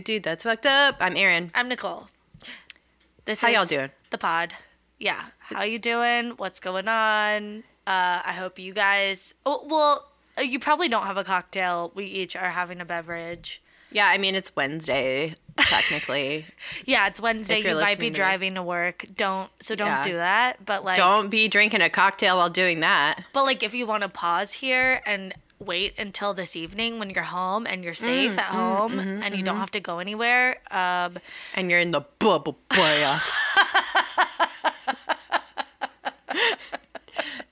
Dude That's Fucked Up. I'm Erin. I'm Nicole. This How is y'all doing? The pod. Yeah. How you doing? What's going on? Uh, I hope you guys. Oh, well, uh, you probably don't have a cocktail. We each are having a beverage. Yeah, I mean it's Wednesday technically. Yeah, it's Wednesday. If you're might be listening to this. driving to work. Don't so don't Yeah. do that. But like, Don't be drinking a cocktail while doing that. But like, if you want to pause here and wait until this evening when you're home and you're safe Mm, at home and mm-hmm. you don't have to go anywhere, um, And you're in the bubble bath.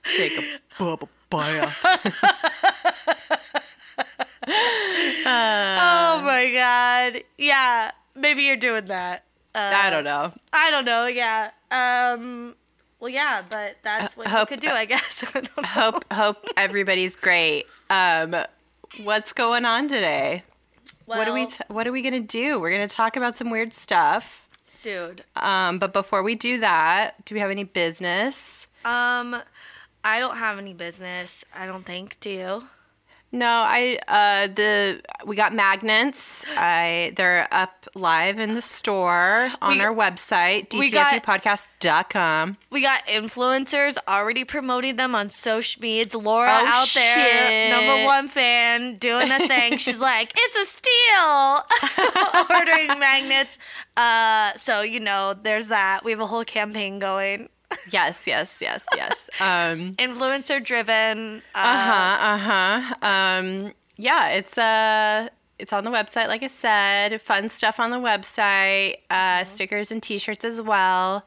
Take a bubble bath. oh my god, yeah, maybe you're doing that. Uh, I don't know. I don't know. Yeah. Um. Well, yeah, but that's what hope- you could do, I guess. I. Hope hope everybody's great. Um what's going on today? what are we t- what are we going to do? We're going to talk about some weird stuff. dude? Um but before we do that, do we have any business? Um, I don't have any business. I don't think. Do you? No, I uh the we got magnets. I they're up live in the store on We- our website we got- dtfupodcast.com. We got influencers already promoting them on social media. Laura Oh, out there, number one fan, doing a thing. She's like, it's a steal, ordering magnets. Uh, so you know, there's that. We have a whole campaign going, Yes, yes, yes, yes. Um influencer driven. Uh, uh-huh, uh-huh. Um yeah, it's uh it's on the website like I said. Fun stuff on the website. Uh stickers and t-shirts as well.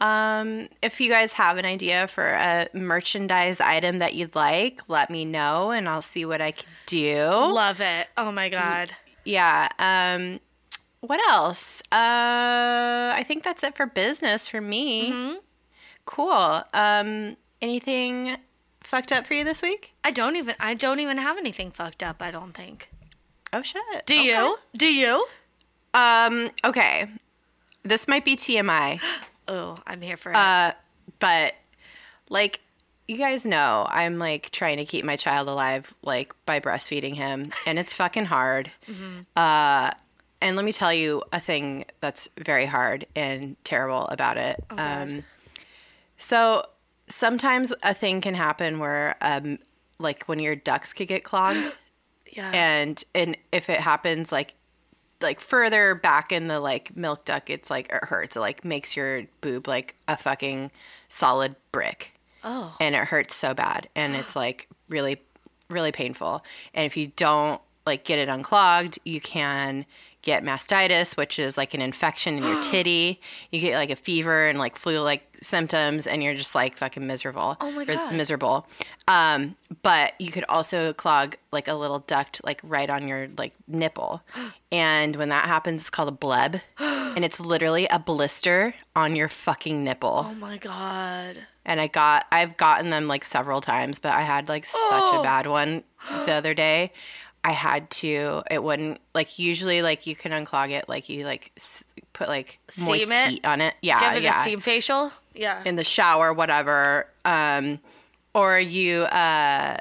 Um, if you guys have an idea for a merchandise item that you'd like, let me know and I'll see what I can do. Love it. Oh my god. Yeah. Um, what else? Uh, I think that's it for business for me. Mm-hmm. Cool. Um, anything fucked up for you this week? I don't even. I don't even have anything fucked up. I don't think. Oh shit. Do Okay. you? Do you? Um. Okay. This might be TMI, Oh, I'm here for it. uh, but like you guys know, I'm like trying to keep my child alive, like by breastfeeding him, and it's fucking hard. Uh, and let me tell you a thing that's very hard and terrible about it. um, so sometimes a thing can happen where, um, like when your ducts could get clogged, yeah. and and if it happens like like further back in the like milk duct, it's like it hurts. It like makes your boob like a fucking solid brick oh. and it hurts so bad and it's like really really painful and if you don't like get it unclogged you can get mastitis which is like an infection in your titty you get like a fever and like flu like symptoms and you're just like fucking miserable Oh my God. miserable um but you could also clog like a little duct like right on your like nipple and when that happens it's called a bleb and it's literally a blister on your fucking nipple Oh my god. and I got I've gotten them like several times, but I had like such a Oh. bad one the other day. I had to. It wouldn't like usually like you can unclog it like you like s- put like moist Steam it? heat on it. Yeah, Give it yeah. a steam facial. Yeah. in the shower, whatever. Um, or you uh,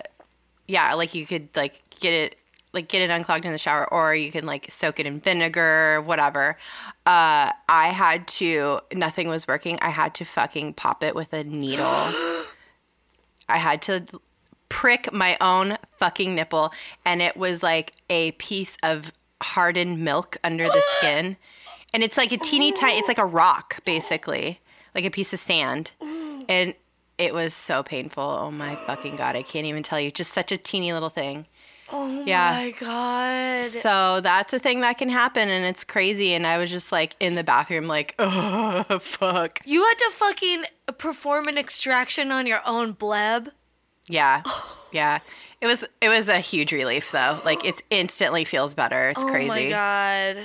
yeah, like you could like get it like get it unclogged in the shower, or you can like soak it in vinegar, whatever. Uh, I had to. Nothing was working. I had to fucking pop it with a needle. I had to prick my own fucking nipple, and it was like a piece of hardened milk under the skin. And it's like a teeny tiny, it's like a rock, basically, like a piece of sand. And it was so painful. Oh my fucking God. I can't even tell you. Just such a teeny little thing. oh yeah. my god. So that's a thing that can happen, and it's crazy. And I was just like in the bathroom, like, oh, fuck. You had to fucking perform an extraction on your own bleb. Yeah. Yeah. It was it was a huge relief though. Like it instantly feels better. It's Oh crazy. Oh my god.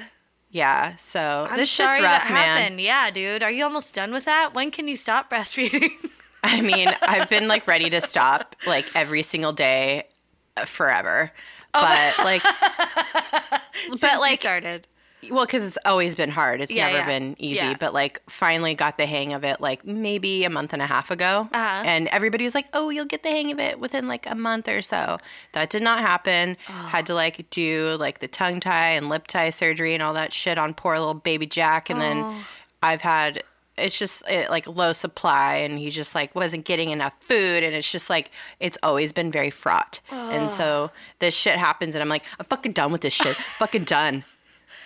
Yeah. So I'm this shit's rough, that man. happened. Yeah, dude. Are you almost done with that? When can you stop breastfeeding? I mean, I've been like ready to stop like every single day forever. Oh. But like but like started. Well, because it's always been hard. It's Yeah, never yeah. been easy. Yeah. But like, finally got the hang of it like maybe a month and a half ago. Uh-huh. And everybody was like, "Oh, you'll get the hang of it within like a month or so." That did not happen. Oh. Had to like do like the tongue tie and lip tie surgery and all that shit on poor little baby Jack. And Oh. then I've had it's just it, like low supply and he just like wasn't getting enough food and it's just like it's always been very fraught and so this shit happens and i'm like i'm fucking done with this shit fucking done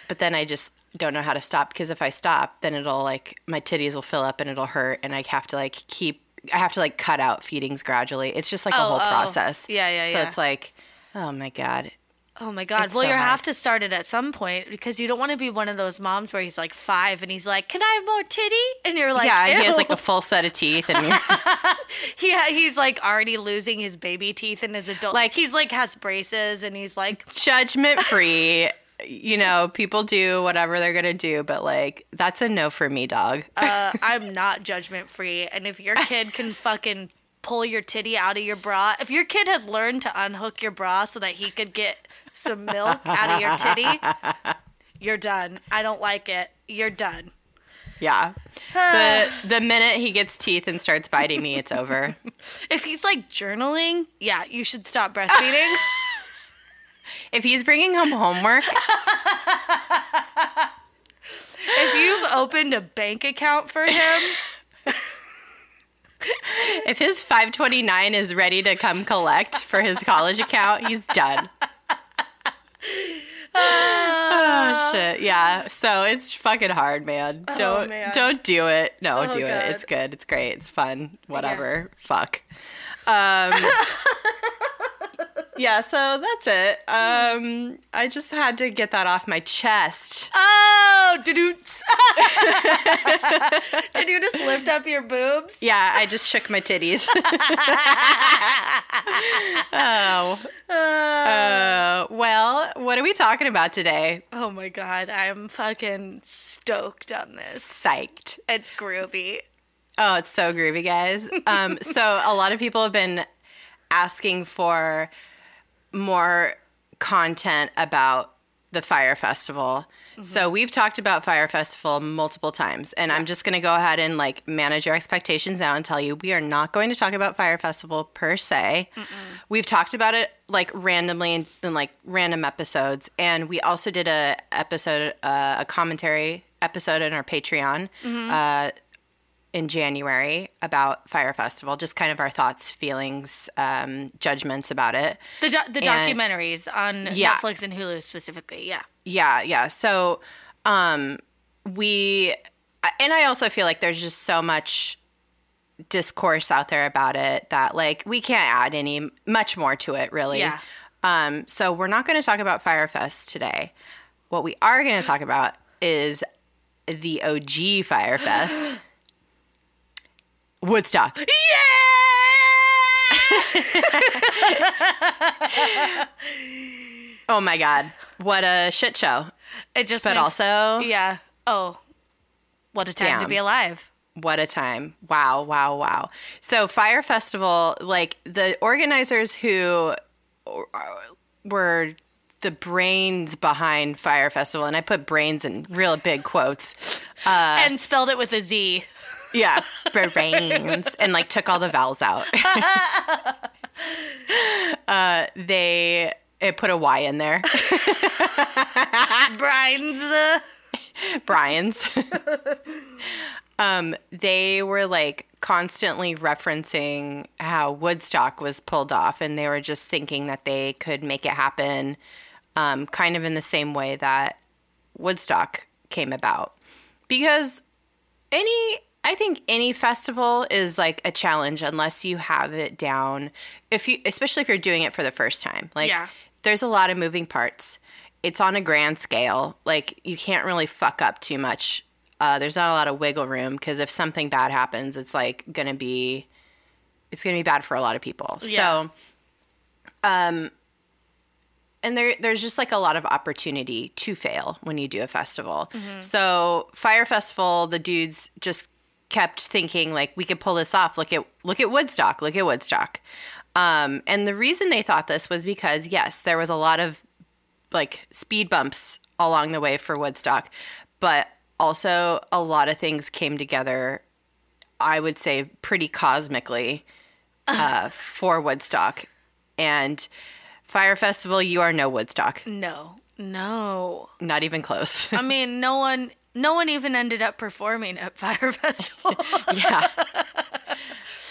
but then i just don't know how to stop because if i stop then it'll like my titties will fill up and it'll hurt and i have to like keep i have to like cut out feedings gradually it's just like a Oh, whole oh. process Yeah, yeah, so yeah. it's like oh my god Oh my god. It's well, so you have to start it at some point because you don't want to be one of those moms where he's like five and he's like, "Can I have more titty?" And you're like, yeah and he has like a full set of teeth and he he's like already losing his baby teeth in his adult. Like he's like has braces and he's like, judgment free. You know, people do whatever they're gonna do, but like that's a no for me, dog. uh, "I'm not judgment free." And if your kid can fucking pull your titty out of your bra, if your kid has learned to unhook your bra so that he could get some milk out of your titty, you're done. I don't like it. You're done. yeah. the the minute he gets teeth and starts biting me, it's over. If he's like journaling, yeah, you should stop breastfeeding. if he's bringing home homework, if you've opened a bank account for him, if his 529 is ready to come collect for his college account, he's done. oh shit. Yeah. So it's fucking hard, man. Don't Oh, man. don't do it. No, Oh, do God. it. It's good. It's great. It's fun. Whatever. Fuck. Um Yeah, so that's it. Um I just had to get that off my chest. oh, doo-doots. Did you just lift up your boobs? Yeah, I just shook my titties. oh. Uh, well, what are we talking about today? Oh my god, I'm fucking stoked on this. Psyched. It's groovy. Oh, it's so groovy, guys. Um, so a lot of people have been asking for more content about the Fyre Festival. So we've talked about Fyre Festival multiple times, and I'm just going to go ahead and like manage your expectations now and tell you we are not going to talk about Fyre Festival per se. We've talked about it like randomly in, in like random episodes, and we also did a episode, uh, a commentary episode in our Patreon. Uh, in January about Fyre Festival, just kind of our thoughts, feelings, um, judgments about it. The do- the And- documentaries on Yeah. Netflix and Hulu specifically. Yeah. Yeah, yeah. So um, we, and I also feel like there's just so much discourse out there about it that like we can't add any much more to it really. Yeah. Um, so we're not going to talk about Fyrefest today. What we are going to talk about is the OG Fyrefest, Woodstock. Yeah! oh my God. What a shit show. It just But makes- also, Yeah. Oh. What a time to be alive. what a time. Wow, wow, wow. So, Fyre Festival, like the organizers who were the brains behind Fyre Festival, and I put brains in real big quotes. Uh, and spelled it with a Z. Yeah, brains, and like took all the vowels out. uh, they it put a Y in there. Brian's. Brian's. um, they were like constantly referencing how Woodstock was pulled off, and they were just thinking that they could make it happen, um, kind of in the same way that Woodstock came about. Because any, I think any festival is like a challenge unless you have it down. If you, especially if you're doing it for the first time, like Yeah. there's a lot of moving parts. It's on a grand scale. Like you can't really fuck up too much. Uh, there's not a lot of wiggle room because if something bad happens, it's like gonna be, it's gonna be bad for a lot of people. Yeah. So, um, and there there's just like a lot of opportunity to fail when you do a festival. So Fyre Festival, the dudes just kept thinking like we could pull this off. Look at look at Woodstock. Look at Woodstock. Um, and the reason they thought this was because yes, there was a lot of like speed bumps along the way for Woodstock, but also a lot of things came together. I would say pretty cosmically uh, for Woodstock, and Fyre Festival. You are no Woodstock, No, no. not even close. I mean, no one, no one even ended up performing at Fyre Festival. yeah,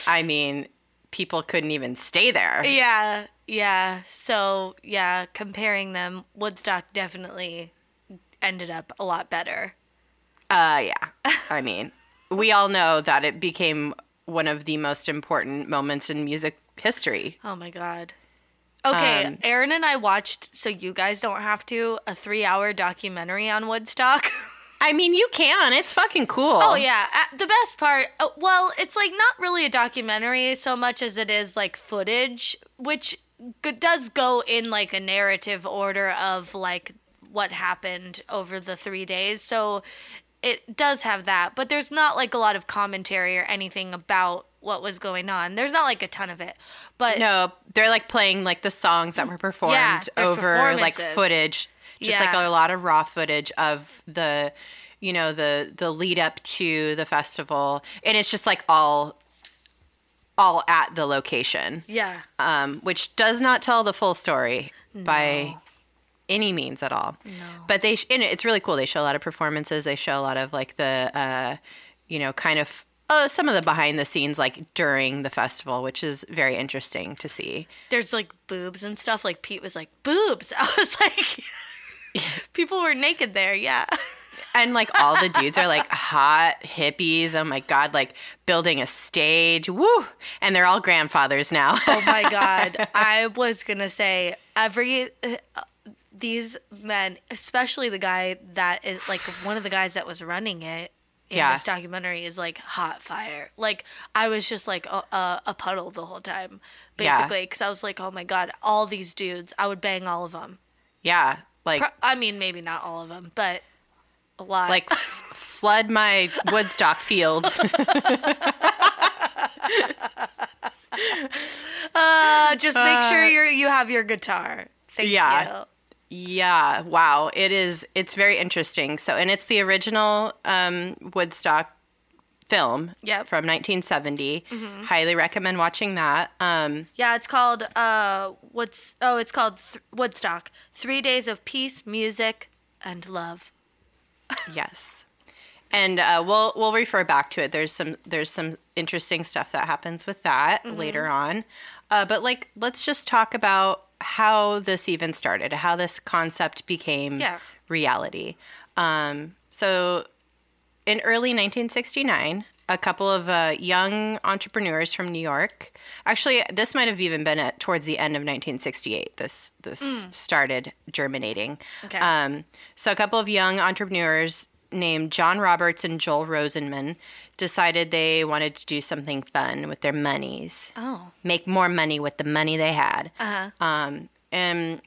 I mean, people couldn't even stay there. yeah, yeah. So yeah, comparing them, Woodstock definitely ended up a lot better. Uh, yeah. I mean, we all know that it became one of the most important moments in music history. Oh my god. Okay, Um, Erin and I watched, so you guys don't have to, a three-hour documentary on Woodstock. I mean, you can. It's fucking cool. Oh yeah, Uh, the best part. uh, Well, it's like not really a documentary so much as it is like footage, which g- does go in like a narrative order of like what happened over the three days. So it does have that, but there's not like a lot of commentary or anything about what was going on. There's not like a ton of it, but No, they're like playing like the songs that were performed Yeah, over like footage. Just like a lot of raw footage of the you know, the the lead up to the festival. And it's just like all all at the location. yeah, um, which does not tell the full story by any means at all. No. But they, sh- and it's really cool. They show a lot of performances. They show a lot of like the, uh, you know, kind of uh, some of the behind the scenes like during the festival, which is very interesting to see. there's like boobs and stuff. Like Pete was like boobs. I was like, people were naked there. Yeah. And like all the dudes are like hot hippies. Oh my god, like building a stage. Woo! And they're all grandfathers now. Oh my god. I was going to say every uh, these men, especially the guy that is like one of the guys that was running it in Yeah. this documentary is like hot fire. Like I was just like a, a, a puddle the whole time basically because I was like, "Oh my god, all these dudes, I would bang all of them." yeah, like Pro- I mean, maybe not all of them, but a lot. like f- flood my Woodstock field. uh, just make sure you you have your guitar. Thank Yeah. you. Yeah, wow. It is it's very interesting. So and it's the original um Woodstock film Yep. from 1970. Highly recommend watching that. Um Yeah, it's called uh what's oh, it's called Th- Woodstock. 3 days of peace, music, and love. yes. And uh, we'll we'll refer back to it. There's some there's some interesting stuff that happens with that later on. Uh, but like let's just talk about how this even started, how this concept became Yeah. reality. Um, so in early 1969, a couple of uh, young entrepreneurs from New York. Actually, this might have even been at towards the end of 1968. This this started germinating. Okay. Um, so a couple of young entrepreneurs named John Roberts and Joel Rosenman decided they wanted to do something fun with their monies, Oh. make more money with the money they had. Uh-huh. Um, and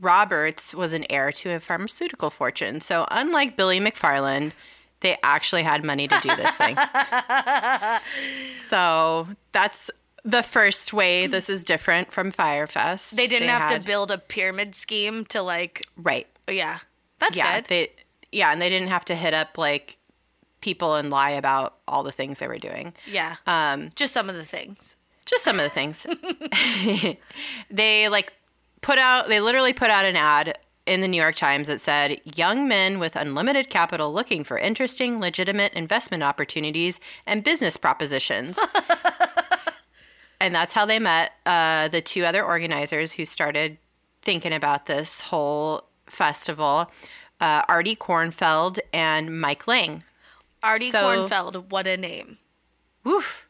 Roberts was an heir to a pharmaceutical fortune. So, unlike Billy McFarland, they actually had money to do this thing. so, that's the first way this is different from Fyrefest. They didn't have had- to build a pyramid scheme to like Right. yeah. That's yeah. good. They, yeah. And they didn't have to hit up like people and lie about all the things they were doing. yeah. Um, Just some of the things. just some of the things. they like put out they literally put out an ad in the New York Times that said young men with unlimited capital looking for interesting legitimate investment opportunities and business propositions. and that's how they met uh, the two other organizers who started thinking about this whole festival, uh, Artie Kornfeld and Mike Lang. Artie So- Kornfeld, what a name. Woof.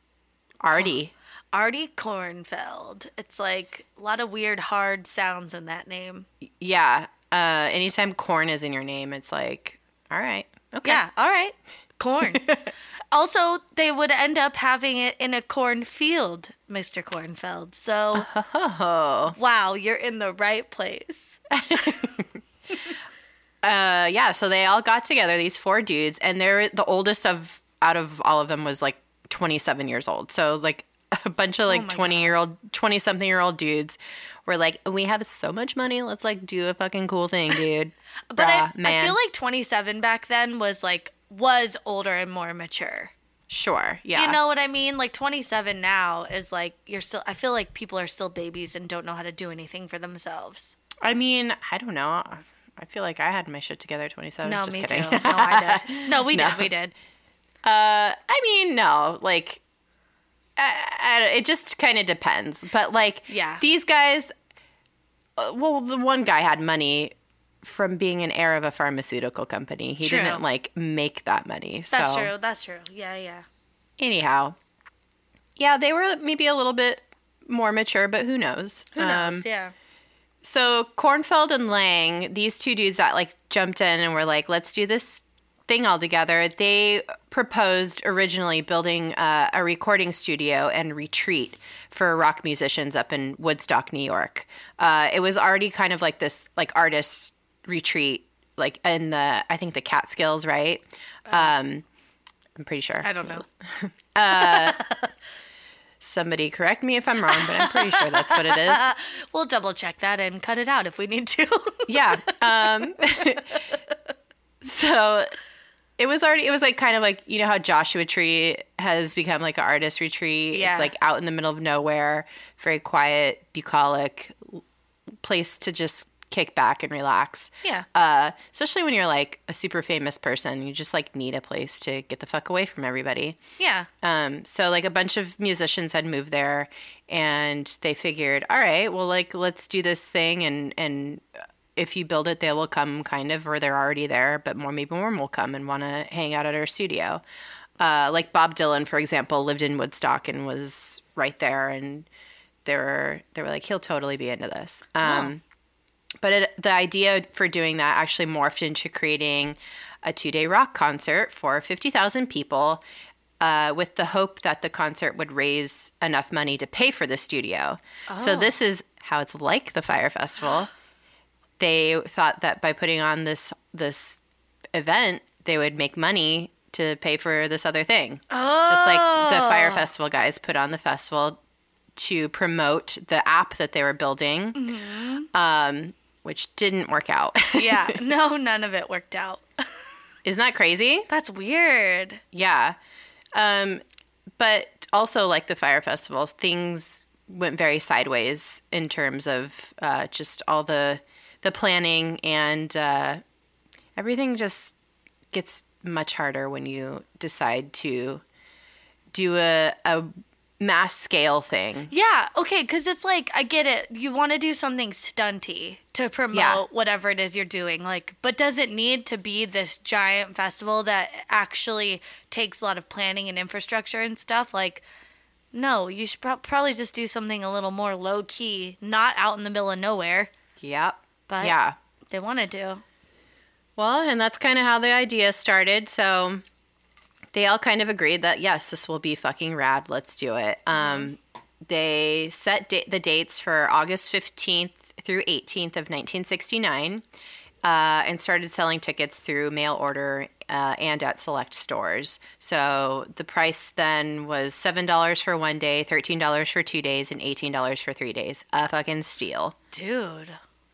Artie. Artie Kornfeld. It's like a lot of weird hard sounds in that name. Yeah. Uh, anytime corn is in your name, it's like, all right, okay. Yeah, all right. Corn. also, they would end up having it in a cornfield, Mr. Kornfeld. So, Oh. wow, you're in the right place. Uh, yeah. So they all got together, these four dudes, and they're the oldest of out of all of them was like 27 years old. So like a bunch of Oh like my 20 year old 20 something year old dudes were like we have so much money let's like do a fucking cool thing dude But I, man I feel like 27 back then was like was older and more mature. sure yeah You know what I mean? Like 27 now is like you're still. I feel like people are still babies and don't know how to do anything for themselves. i mean i don't know i feel like i had my shit together at 27 No, just me kidding too. No, I did. No, we No. did. We did. Uh, I mean, no, like, I, I, it just kind of depends. But like, Yeah. these guys. Well, the one guy had money from being an heir of a pharmaceutical company. He True. didn't like make that money. So That's true. That's true. Yeah, yeah. anyhow, yeah, they were maybe a little bit more mature, but who knows? Who knows? Um, yeah. so Kornfeld and Lang, these two dudes that like jumped in and were like, "Let's do this thing all together." They proposed originally building uh, a recording studio and retreat for rock musicians up in Woodstock, New York. Uh, it was already kind of like this like artist retreat, like in the I think the Catskills, right? Um, I'm pretty sure. I don't know. uh, Somebody correct me if I'm wrong, but I'm pretty sure that's what it is. We'll double check that and cut it out if we need to. yeah. Um, so it was already, it was like kind of like, you know how Joshua Tree has become like an artist retreat? Yeah. It's like out in the middle of nowhere, very quiet, bucolic place to just kick back and relax. Yeah. Uh, especially when you're like a super famous person, you just like need a place to get the fuck away from everybody. yeah. Um, so like a bunch of musicians had moved there and they figured, all right, well like let's do this thing and and if you build it they will come kind of or they're already there, but more maybe more will come and want to hang out at our studio. Uh, like Bob Dylan, for example, lived in Woodstock and was right there and they were they were like he'll totally be into this. Um, but it, the idea for doing that actually morphed into creating a two day rock concert for 50,000 people uh, with the hope that the concert would raise enough money to pay for the studio. So, this is how it's like the Fyre Festival. They thought that by putting on this this event, they would make money to pay for this other thing. Oh. Just like the Fyre Festival guys put on the festival to promote the app that they were building, um, which didn't work out. Yeah. No, none of it worked out. Isn't that crazy? That's weird. Yeah. Um, but also, like the Fyre Festival, things went very sideways in terms of uh, just all the the planning and uh, everything just gets much harder when you decide to do a, a mass scale thing. Yeah, okay, because it's like I get it. You want to do something stunty to promote Yeah. whatever it is you're doing, like, but does it need to be this giant festival that actually takes a lot of planning and infrastructure and stuff? Like, no, you should prob probably just do something a little more low key, not out in the middle of nowhere. Yep. But yeah. they want to do. Well, and that's kind of how the idea started. So they all kind of agreed that yes, this will be fucking rad. Let's do it. Um, they set da- the dates for August 15th through 18th of 1969 uh, and started selling tickets through mail order uh, and at select stores. So the price then was $7 for one day, $13 for two days, and $18 for three days. A fucking steal. Dude,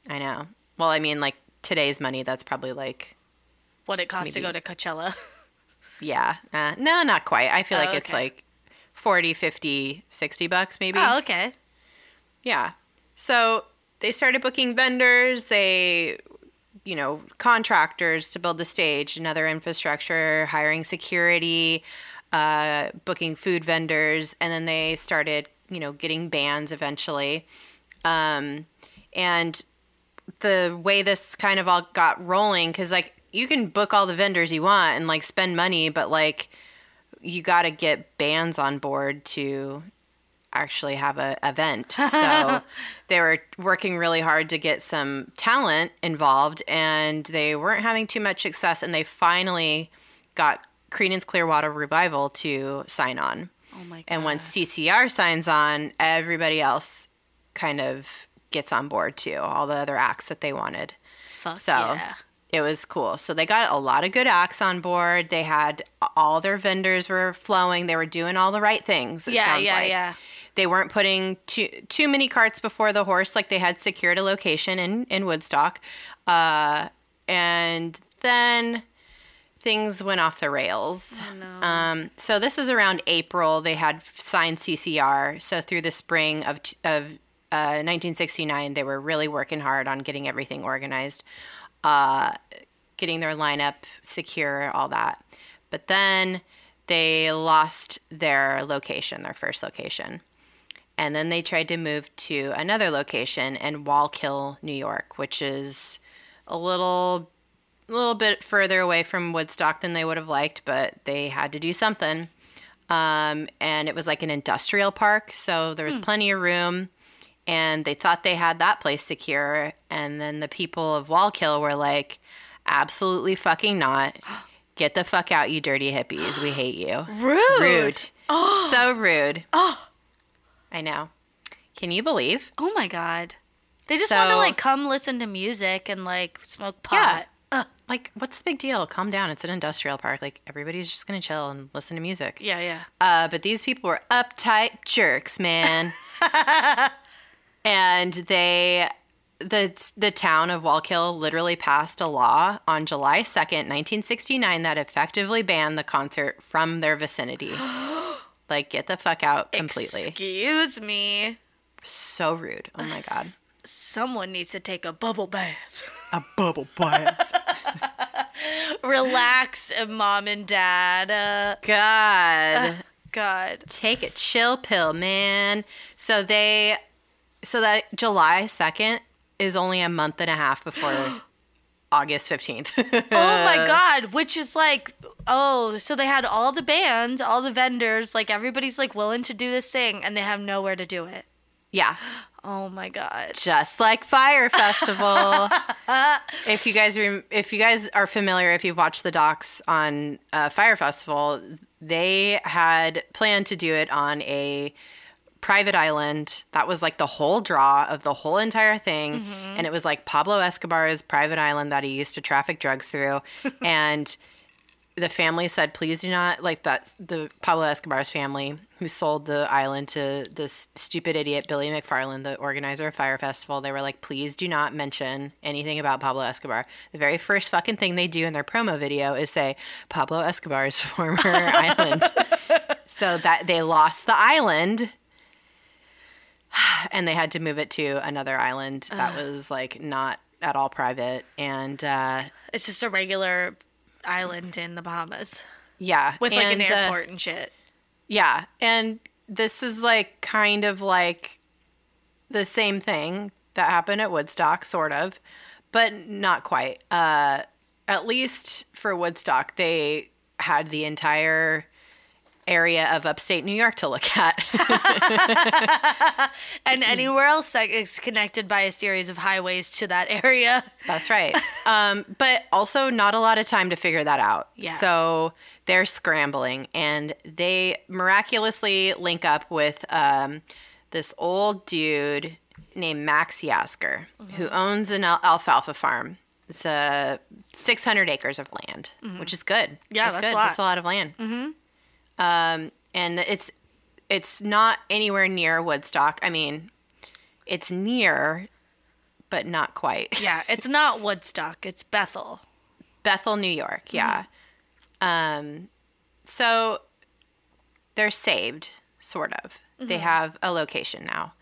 I know. Well, I mean, like today's money, that's probably like what it costs to go to Coachella. Yeah. Uh, no, not quite. I feel Oh, like it's like 40, 50, 60 bucks maybe. oh, okay. Yeah. So they started booking vendors, they, you know, contractors to build the stage and other infrastructure, hiring security, uh, booking food vendors, and then they started, you know, getting bands eventually. Um, and the way this kind of all got rolling, because like you can book all the vendors you want and like spend money, but like you got to get bands on board to actually have a event. So they were working really hard to get some talent involved and they weren't having too much success and they finally got Creedence Clearwater Revival to sign on. Oh my god. And once CCR signs on, everybody else kind of gets on board too, all the other acts that they wanted. Fuck so yeah. it was cool. So they got a lot of good acts on board. They had all their vendors were flowing. They were doing all the right things. It Yeah, yeah, like. yeah. they weren't putting too too many carts before the horse. Like they had secured a location in in Woodstock, uh, and then things went off the rails. um, so this is around April. They had signed CCR. So through the spring of of uh, 1969, they were really working hard on getting everything organized, uh, getting their lineup secure, all that. But then they lost their location, their first location. And then they tried to move to another location in Wallkill, New York, which is a little a little bit further away from Woodstock than they would have liked, but they had to do something. Um, and it was like an industrial park, so there was plenty of room. And they thought they had that place secure. And then the people of Wallkill were like, absolutely fucking not. Get the fuck out, you dirty hippies. We hate you. Rude. Rude. Oh. So rude. Oh. I know. Can you believe? Oh my god. They just want to like come listen to music and like smoke pot. Yeah. Like, what's the big deal? Calm down. It's an industrial park. Like, everybody's just going to chill and listen to music. Yeah, yeah. Uh, but these people were uptight jerks, man. and they, the the town of Wallkill literally passed a law on July second, nineteen sixty nine, that effectively banned the concert from their vicinity. like, get the fuck out completely. Excuse me. So rude. Oh my god. Someone needs to take a bubble bath. A bubble bath. Relax, uh, mom and dad. Uh, God. God. take a chill pill, man. So they, so that July 2nd is only a month and a half before August 15th. Oh my god, which is like oh, so they had all the bands, all the vendors, like everybody's like willing to do this thing and they have nowhere to do it. yeah. Oh my god. Just like Fyre Festival. if you guys rem- if you guys are familiar, if you've watched the docs on uh, Fyre Festival, they had planned to do it on a private island. That was like the whole draw of the whole entire thing, mm-hmm. and it was like Pablo Escobar's private island that he used to traffic drugs through, and the family said, please do not like that. The Pablo Escobar's family, who sold the island to this stupid idiot Billy McFarland, the organizer of Fyre Festival, they were like, please do not mention anything about Pablo Escobar. The very first fucking thing they do in their promo video is say Pablo Escobar's former island. So that they lost the island. And they had to move it to another island that was like not at all private. And uh, It's just a regular island in the Bahamas yeah, with like an and, uh, airport and shit. Yeah, and this is like kind of like the same thing that happened at Woodstock, sort of, but not quite. Uh, at least for Woodstock, they had the entire area of upstate New York to look at. And anywhere else that is connected by a series of highways to that area. That's right. Um, but also not a lot of time to figure that out. Yeah. So they're scrambling and they miraculously link up with um, this old dude named Max Yasgur who owns an al- alfalfa farm. It's a 600 acres of land, which is good. Yeah, that's a good. lot. That's a lot of land. Mm-hmm. Um, and it's it's not anywhere near Woodstock. I mean, it's near, but not quite. Yeah, it's not Woodstock, it's Bethel. Bethel, New York. Yeah. Um, so they're saved, sort of. They have a location now.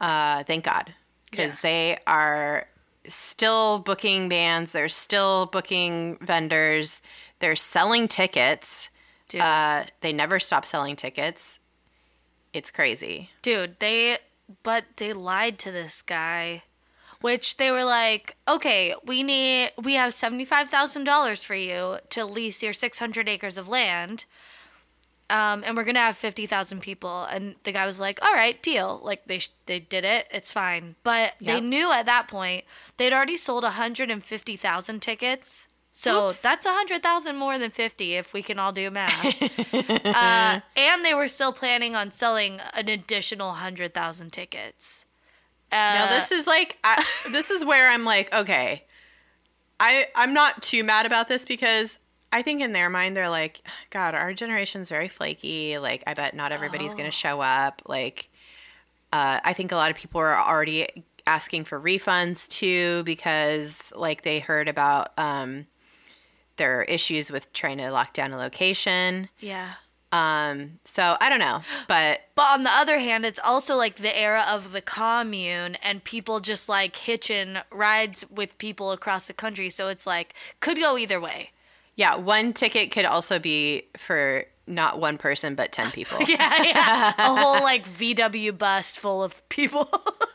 Uh, thank God, because Yeah. they are still booking bands. They're still booking vendors. They're selling tickets. Dude. Uh, they never stop selling tickets. It's crazy. Dude, they but they lied to this guy. Which they were like, okay, we need we have seventy five thousand dollars for you to lease your six hundred acres of land. Um, and we're gonna have fifty thousand people. And the guy was like, "All right, deal." Like they sh- they did it. It's fine. But they knew at that point they'd already sold hundred and fifty thousand tickets. So Oops. that's a hundred thousand more than fifty if we can all do math. uh, and they were still planning on selling an additional hundred thousand tickets. Uh, Now this is like I, this is where I'm like, okay, I I'm not too mad about this because I think in their mind they're like, God, our generation's very flaky. Like I bet not everybody's Oh. gonna show up. Like Uh, I think a lot of people are already asking for refunds too because like they heard about um, their issues with trying to lock down a location. Yeah. Um, so I don't know, but But on the other hand, it's also like the era of the commune and people just like hitching rides with people across the country. So it's like could go either way. yeah, one ticket could also be for not one person but ten people. Yeah, yeah. A whole like VW bus full of people.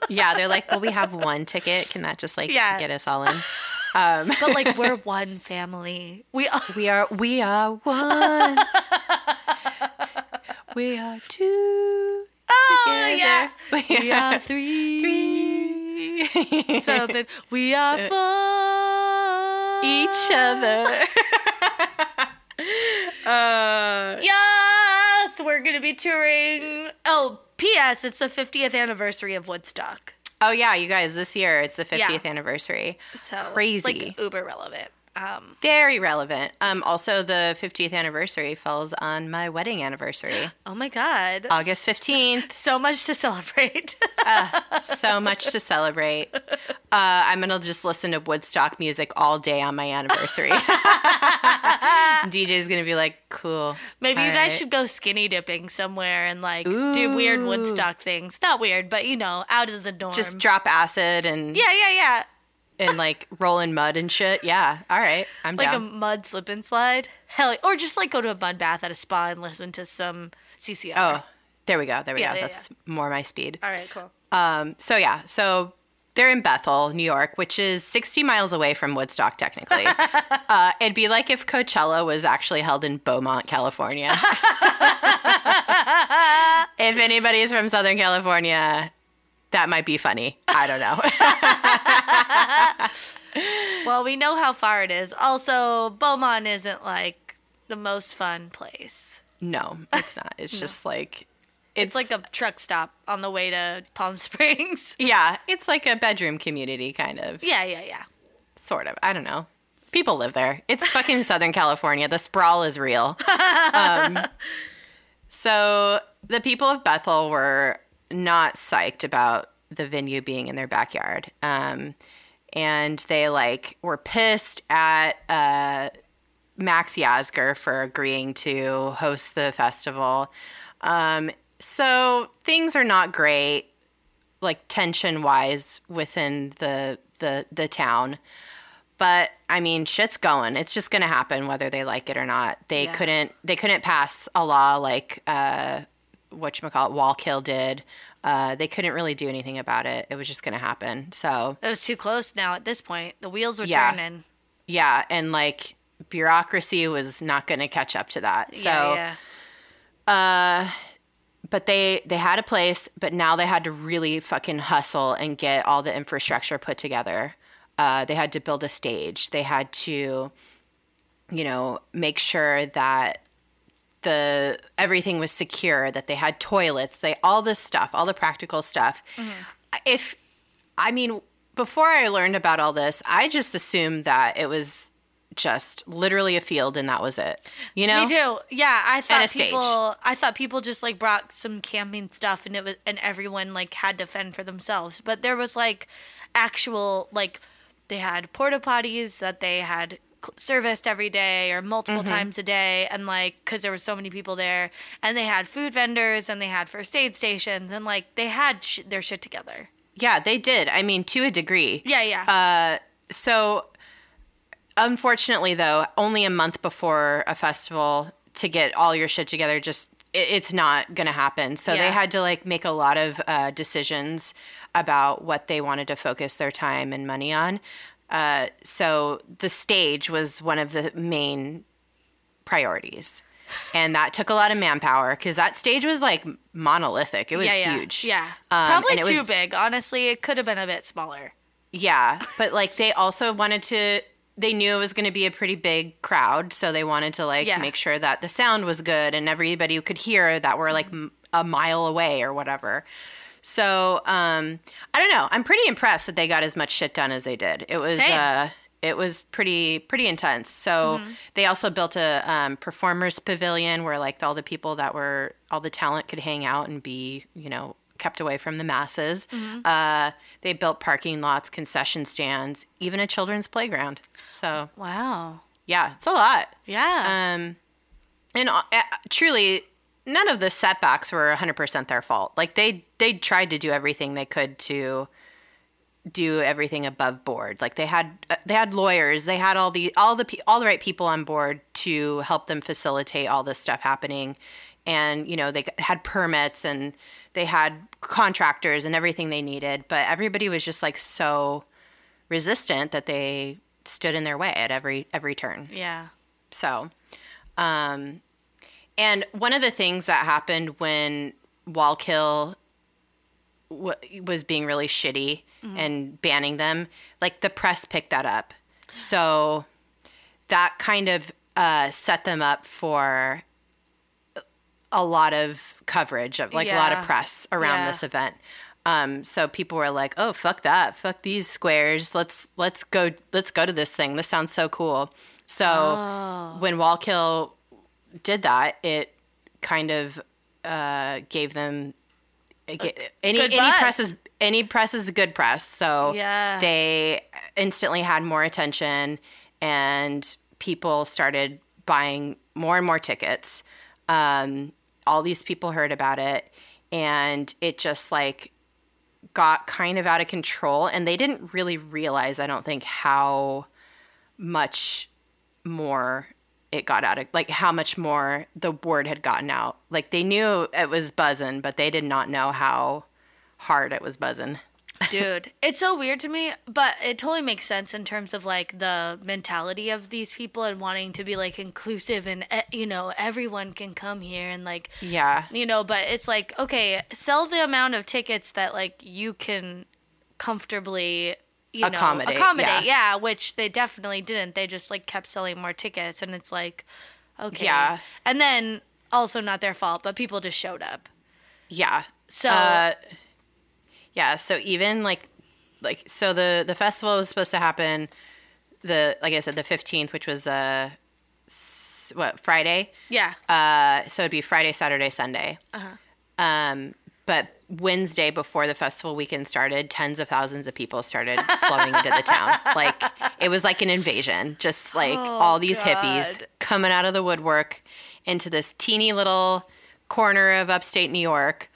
yeah, they're like, well, we have one ticket. Can that just like Yeah. get us all in? Um, but like we're one family. We are we are we are one. we are two. Oh, yeah. together. We are three. three. So then we are four. each other. uh, Yes, we're gonna be touring. Oh, P.S. It's the 50th anniversary of Woodstock. Oh yeah, you guys, this year it's the 50th Yeah. anniversary. So Crazy. it's like uber relevant. Um, Very relevant. Um, also, the 50th anniversary falls on my wedding anniversary, oh my God. August 15th. So much to celebrate. so much to celebrate. Uh, I'm gonna just listen to Woodstock music all day on my anniversary. DJ's gonna be like, "Cool." Maybe you guys right." should go skinny dipping somewhere and like do weird Ooh. Woodstock things. Not weird, but you know, out of the norm. just drop acid and yeah, yeah, yeah. And like roll in mud and shit. Yeah, all right, I'm Like a mud slip and slide. Hell, or just like go to a mud bath at a spa and listen to some CCR. oh, there we go. There we Yeah, go. yeah, That's more my speed. all right, cool. Um, so yeah, so they're in Bethel, New York, which is 60 miles away from Woodstock, technically. uh, it'd be like if Coachella was actually held in Beaumont, California. if anybody's from Southern California, that might be funny. I don't know. Well, we know how far it is. Also, Beaumont isn't like the most fun place. no, it's not. It's just like it's, It's like a truck stop on the way to Palm Springs. yeah, it's like a bedroom community kind of. yeah, yeah, yeah. sort of. I don't know. People live there. It's fucking Southern California. The sprawl is real. Um, so the people of Bethel were not psyched about the venue being in their backyard. Um, and they like were pissed at uh, Max Yasgur for agreeing to host the festival. Um, so things are not great, like tension wise within the the the town. But I mean, shit's going. It's just gonna happen whether they like it or not. They Yeah. couldn't they couldn't pass a law like uh, what you call it, Wallkill did. Uh, they couldn't really do anything about it. It was just gonna happen. So It was too close now at this point. The wheels were Yeah. turning. yeah, and like bureaucracy was not gonna catch up to that. So yeah, yeah. but they they had a place but now they had to really fucking hustle and get all the infrastructure put together uh, they had to build a stage they had to you know make sure that the everything was secure that they had toilets they all this stuff all the practical stuff mm-hmm. if i mean before i learned about all this i just assumed that it was just literally a field and that was it you know Me do. Yeah, I thought people. I thought people just like brought some camping stuff, and it was, and everyone like had to fend for themselves. But there was like actual like they had porta potties that they had serviced every day or multiple Mm-hmm. times a day, and like because there were so many people there, and they had food vendors and they had first aid stations, and like they had sh- their shit together. Yeah, they did. I mean, to a degree. Yeah, yeah. Uh, so, unfortunately, though, only a month before a festival to get all your shit together, just it, it's not gonna happen. So they had to like make a lot of uh, decisions about what they wanted to focus their time and money on. Uh, so the stage was one of the main priorities. And that took a lot of manpower because that stage was like monolithic. It was yeah, yeah, huge. Yeah, Um, probably too was- big. Honestly, it could have been a bit smaller. Yeah, but like they also wanted to they knew it was going to be a pretty big crowd, so they wanted to like Yeah. make sure that the sound was good and everybody could hear that we're like m- a mile away or whatever. So, um I don't know. I'm pretty impressed that they got as much shit done as they did. It was uh it was pretty pretty intense. So they also built a um, performers pavilion where like all the people that were all the talent could hang out and be you know kept away from the masses. Uh, they built parking lots, concession stands, even a children's playground. So Wow. yeah, it's a lot. Yeah. Um, and uh, truly, none of the setbacks were 100% their fault. Like they they tried to do everything they could to do everything above board. Like they had they had lawyers, they had all the all the all the right people on board to help them facilitate all this stuff happening. And you know, they had permits and they had contractors and everything they needed, but everybody was just like so resistant that they stood in their way at every every turn. yeah. So, um, and one of the things that happened when Wallkill w- was being really shitty and banning them, like the press picked that up. So that kind of uh, set them up for a lot of coverage of like a lot of press around Yeah. this event. Um, so people were like, "Oh, fuck that! Fuck these squares! Let's let's go let's go to this thing. This sounds so cool." So Oh. when Wallkill did that, it kind of uh, gave them any good any buzz. press is any press is good press. So Yeah. they instantly had more attention, and people started buying more and more tickets. Um, all these people heard about it, and it just like got kind of out of control. And they didn't really realize, I don't think, how much more it got out of like how much more the word had gotten out. Like they knew it was buzzing, but they did not know how hard it was buzzing. Dude, it's so weird to me, but it totally makes sense in terms of like the mentality of these people and wanting to be like inclusive and eh, you know everyone can come here and like Yeah. you know, but it's like okay, sell the amount of tickets that like you can comfortably you Accommodate, know accommodate, yeah. yeah, which they definitely didn't. They just like kept selling more tickets and it's like okay. Yeah. And then also not their fault, but people just showed up. Yeah. So Uh, yeah, so even like like so the the festival was supposed to happen the like I said the 15th, which was uh what Friday. yeah. Uh, so it'd be Friday, Saturday, Sunday. Um, but Wednesday before the festival weekend started, tens of thousands of people started flowing into the town. Like it was like an invasion. Just like all these hippies coming out of the woodwork into this teeny little corner of upstate New York,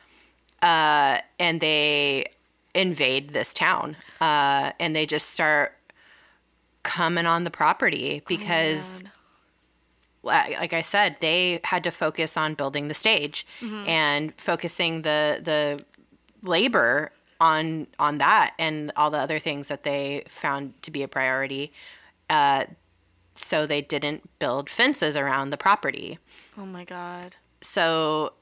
uh, and they invade this town. Uh, and they just start coming on the property because man. Li- like I said, they had to focus on building the stage and focusing the the labor on on that and all the other things that they found to be a priority. Uh, so they didn't build fences around the property. Oh my god. So,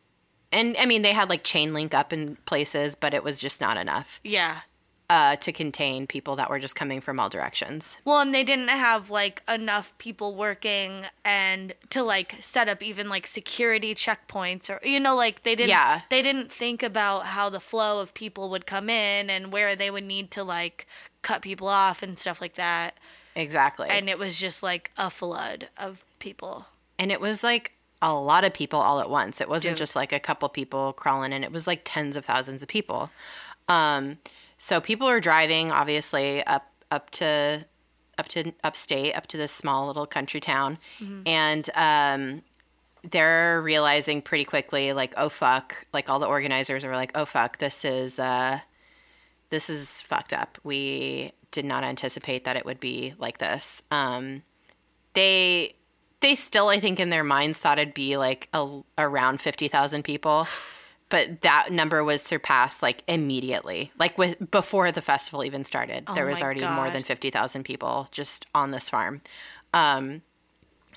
and I mean, they had like chain link up in places, but it was just not enough Yeah. Uh, to contain people that were just coming from all directions. Well, and they didn't have like enough people working and to like set up even like security checkpoints or you know like they didn't Yeah. they didn't think about how the flow of people would come in and where they would need to like cut people off and stuff like that. Exactly. And it was just like a flood of people. and it was like a lot of people all at once. It wasn't Dude. just like a couple people crawling in. It was like tens of thousands of people. Um, so people are driving obviously up up to up to upstate, up to this small little country town, and um, they're realizing pretty quickly like, oh fuck! Like all the organizers are like, oh fuck, this is uh, this is fucked up. We did not anticipate that it would be like this. Um, they they still i think in their minds thought it'd be like a, around 50000 people but that number was surpassed like immediately. Like with before the festival even started there was already more than 50000 people just on this farm. Um,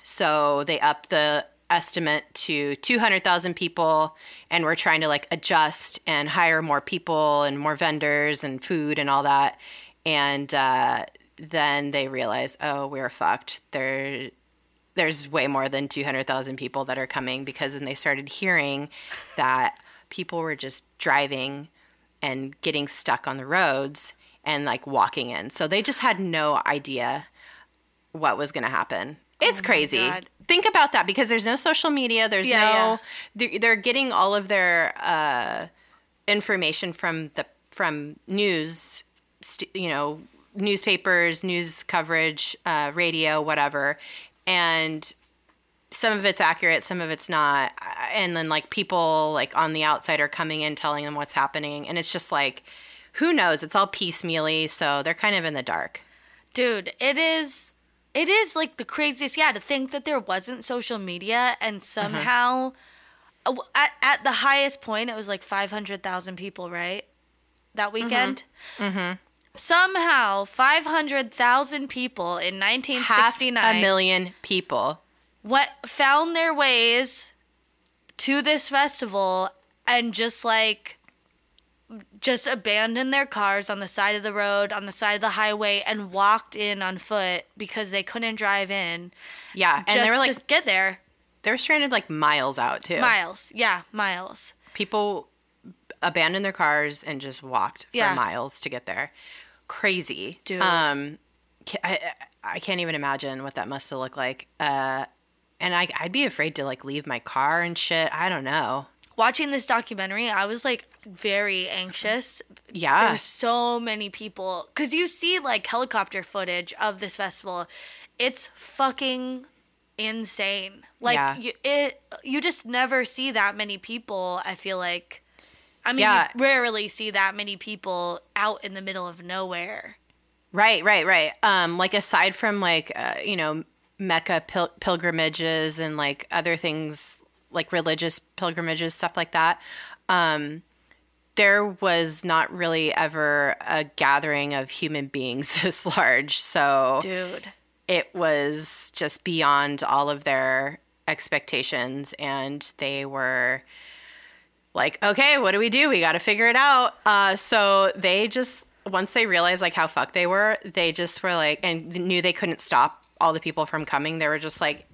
so they upped the estimate to 200,000 people and we're trying to like adjust and hire more people and more vendors and food and all that. And uh, then they realize oh we're fucked. There there's way more than 200,000 people that are coming because then they started hearing that people were just driving and getting stuck on the roads and like walking in so they just had no idea what was going to happen. It's crazy. God. Think about that because there's no social media. There's Yeah, no. They're, they're getting all of their uh, information from the from news, st- you know, newspapers, news coverage, uh, radio, whatever, and some of it's accurate, some of it's not, and then like people like on the outside are coming in telling them what's happening, and it's just like, who knows? It's all piecemeally, so they're kind of in the dark. Dude, it is it is like the craziest yeah to think that there wasn't social media and somehow uh, at, at the highest point it was like 500,000 people, right? That weekend. Mm-hmm. Somehow 500,000 people in Half 1969 a million people. What found their ways to this festival and just like just abandoned their cars on the side of the road on the side of the highway and walked in on foot because they couldn't drive in Yeah, and they were like get there they were stranded like miles out too. miles yeah miles People abandoned their cars and just walked for Yeah. miles to get there. Crazy, Dude. Um, I, I can't even imagine what that must have looked like. Uh, and I, I'd be afraid to like leave my car and shit. I don't know. watching this documentary i was like very anxious Yeah, there's so many people because you see like helicopter footage of this festival it's fucking insane like Yeah. you it you just never see that many people i feel like i mean Yeah. you rarely see that many people out in the middle of nowhere Right, right, right. Um, like aside from like uh, you know Mecca pil- pilgrimages and like other things like religious pilgrimages, stuff like that. Um, there was not really ever a gathering of human beings this large, so dude it was just beyond all of their expectations, and they were like, okay, what do we do? We got to figure it out. Uh, so they just once they realized like how fucked they were, they just were like, and knew they couldn't stop all the people from coming. They were just like,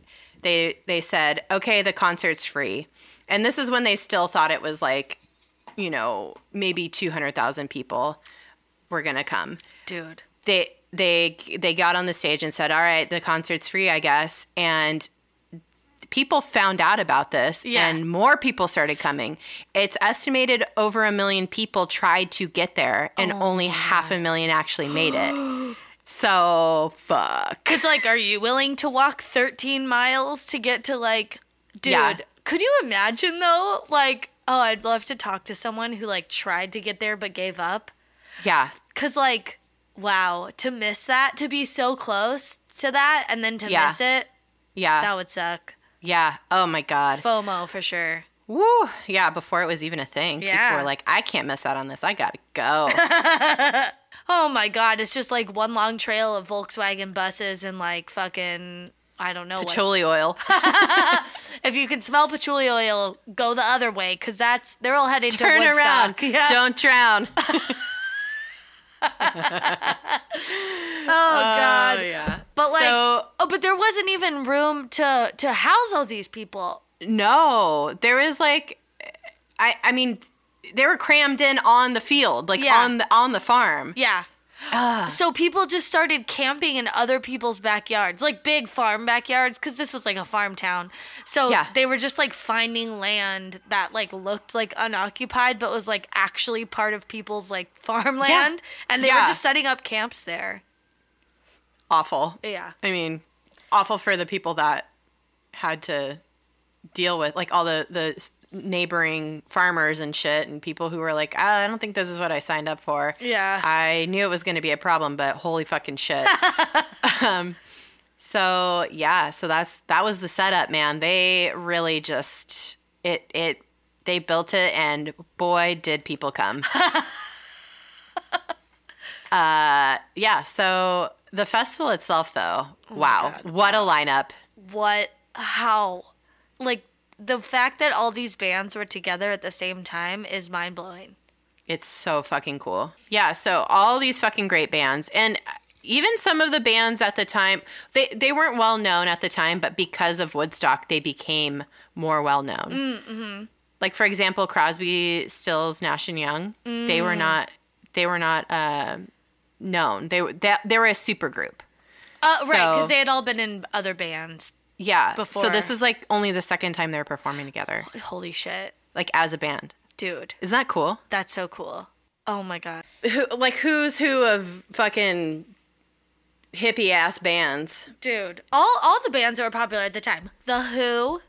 they they said, okay, the concert's free, and this is when they still thought it was like, you know, maybe two hundred thousand people were gonna come dude they they they got on the stage and said, "All right, the concert's free, I guess." And people found out about this Yeah. and more people started coming. It's estimated over a million people tried to get there and Oh only half a million actually made it. so, fuck. it's like are you willing to walk 13 miles to get to like dude Yeah. could you imagine though like oh i'd love to talk to someone who like tried to get there but gave up Yeah. Cause like, wow, to miss that, to be so close to that, and then to Yeah. miss it, Yeah. that would suck. yeah. Oh my god. FOMO for sure. Woo. Yeah, before it was even a thing. yeah. People were like, "I can't miss out on this. I got to go." Oh my god, it's just like one long trail of Volkswagen buses and like fucking I don't know what. Patchouli oil. If you can smell patchouli oil, go the other way, cause that's they're all heading Turn to around. Yeah. Don't drown. Oh, oh god. yeah. But like, So- oh, but there wasn't even room to to house all these people. No, There is like, I I mean, they were crammed in on the field, like Yeah. on the on the farm. Yeah. So people just started camping in other people's backyards, like big farm backyards, because this was like a farm town. So Yeah. they were just like finding land that like looked like unoccupied, but was like actually part of people's like farmland, and they Yeah. were just setting up camps there. Awful. Yeah. I mean, awful for the people that had to deal with like all the the neighboring farmers and shit and people who were like "Ah, i don't think this is what i signed up for Yeah. i knew it was going to be a problem but holy fucking shit um so yeah so that's that was the setup man they really just it it they built it and boy did people come uh yeah so the festival itself though wow God, what a lineup What? How? Like the fact that all these bands were together at the same time is mind blowing. It's so fucking cool. Yeah, so all these fucking great bands and even some of the bands at the time, they they weren't well known at the time, but because of Woodstock, they became more well known. Mm-hmm. Like for example, Crosby, Stills, Nash and Young, they were not they were not uh, known. They were that they were a super group. Uh, right, because they had all been in other bands. Yeah. Before. So this is like only the second time they're performing together, Holy shit. like as a band. Dude, Isn't that cool? that's so cool. Oh my god. Who, like who's who of fucking hippie ass bands? Dude, all all the bands that were popular at the time. The Who,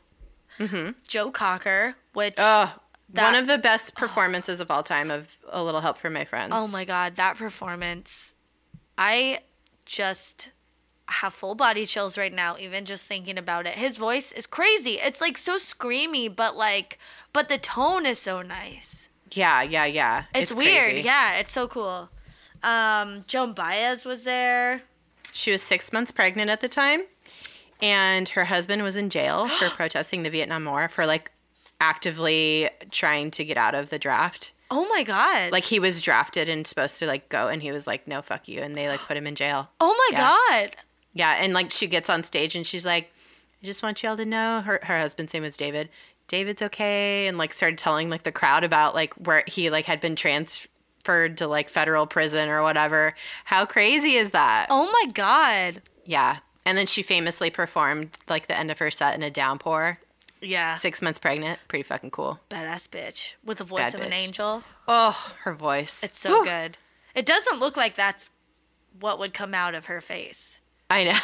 Mm-hmm. Joe Cocker, which Oh, That- one of the best performances of all time of A Little Help from My Friends. Oh my god, that performance. I just have full body chills right now even just thinking about it. His voice is crazy. It's like so screamy but like but the tone is so nice. Yeah, yeah, yeah. It's, weird. crazy. Yeah, it's so cool. Um Joan Baez was there. She was six months pregnant at the time, and her husband was in jail for protesting the Vietnam War for like actively trying to get out of the draft. Oh my god. Like he was drafted and supposed to like go, and he was like, "No, fuck you," and they like put him in jail. Oh my Yeah. god. Yeah, and like she gets on stage and she's like, "I just want y'all to know." Her her husband's name is David. David's okay, and like started telling like the crowd about like where he like had been transferred to like federal prison or whatever. How crazy is that? Oh my god. Yeah. And then she famously performed like the end of her set in a downpour. Yeah. Six months pregnant. Pretty fucking cool. Badass bitch with the voice Bad of an angel. Oh, her voice. It's so Whew. good. It doesn't look like that's what would come out of her face. I know.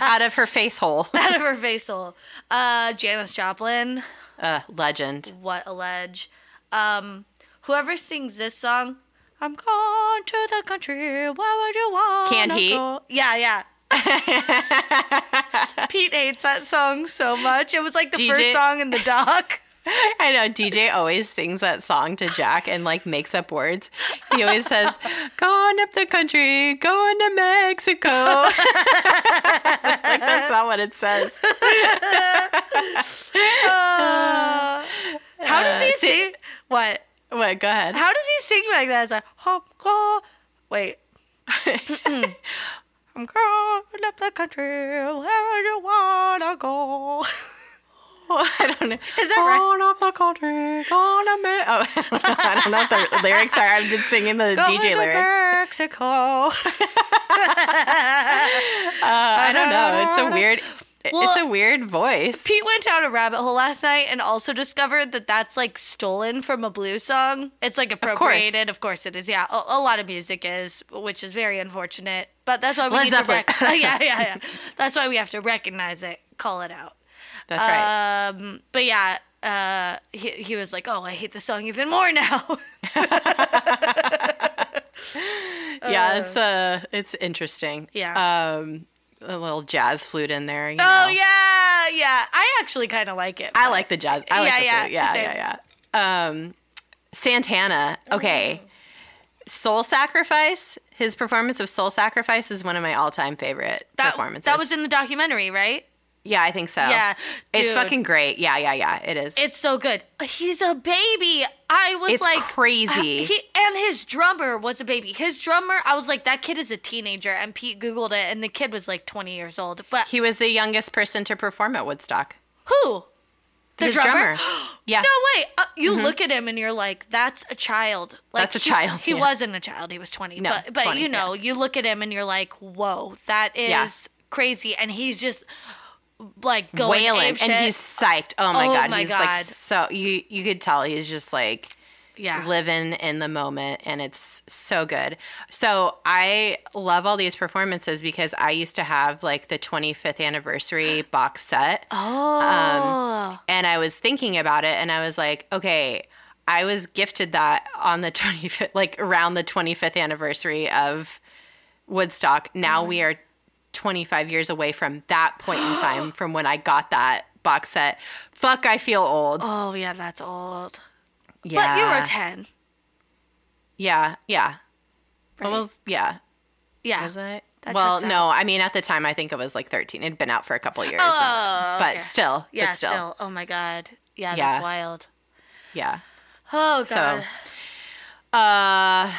Out of her face hole. out of her face hole. Uh, Janis Joplin, Uh, legend. what a ledge. Um, whoever sings this song, I'm going to the country. Where would you want? Canned Heat? Go? Yeah, yeah. Pete hates that song so much. It was like the DJ first song in the doc. I know DJ always sings that song to Jack and like makes up words. He always says, "Going up the country, going to Mexico." like that's not what it says. Uh, how does he Uh, see- sing? What? What? Go ahead. How does he sing like that? It's like hop go. Wait. I'm going up the country. Where would you wanna go? I don't know. Is that right? Up the country, to Me- Oh, I don't know what the lyrics are. I'm just singing the Going DJ to lyrics. Mexico. Uh, I don't know. It's a weird. it's a weird voice. Pete went down a rabbit hole last night and also discovered that that's like stolen from a blues song. It's like appropriated. Of course, it is. Yeah, a, a lot of music is, which is very unfortunate. But that's why we Led need Zeppelin. to. Rec- yeah, yeah, yeah. That's why we have to recognize it, call it out. That's right. Um, but yeah, uh, he he was like, "Oh, I hate the song even more now." yeah, it's uh, it's interesting. Yeah. Um, a little jazz flute in there. You oh know. yeah, yeah. I actually kind of like it. I like the jazz. I like Yeah, the yeah, flute. Yeah, same. yeah, yeah. Um, Santana. Okay. Soul Sacrifice. His performance of Soul Sacrifice is one of my all-time favorite That, performances. that was in the documentary, right? Yeah, I think so. Yeah, It's dude. fucking great. Yeah, yeah, yeah. It is. It's so good. He's a baby. I was It's like crazy. He and his drummer was a baby. His drummer, I was like, that kid is a teenager. And Pete googled it, and the kid was like 20 years old. But he was the youngest person to perform at Woodstock. who? The His drummer? drummer. Yeah. No way. Uh, you look at him and you're like, that's a child. Like, That's a he- child, He yeah. wasn't a child. He was 20. No, but but 20, you know, you look at him and you're like, whoa, that is Yeah. crazy. And he's just like going wailing and he's psyched. Oh my Oh god, my he's God. like so you you could tell he's just like yeah. living in the moment and it's so good. So I love all these performances because I used to have like the 25th anniversary box set um, oh. and I was thinking about it and I was like, okay, I was gifted that on the 25th like around the 25th anniversary of Woodstock. Now we are 25 years away from that point in time from when I got that box set. Fuck, I feel old. oh yeah, that's old. yeah. But you were 10. Yeah, yeah. Right. Well, yeah. Yeah. Was it? That well, no. I mean, at the time, I think it was like 13. It'd been out for a couple years. Oh, but okay. still, Yeah, but still, still. Oh my god. Yeah, Yeah. that's wild. yeah. Oh So, god. Uh,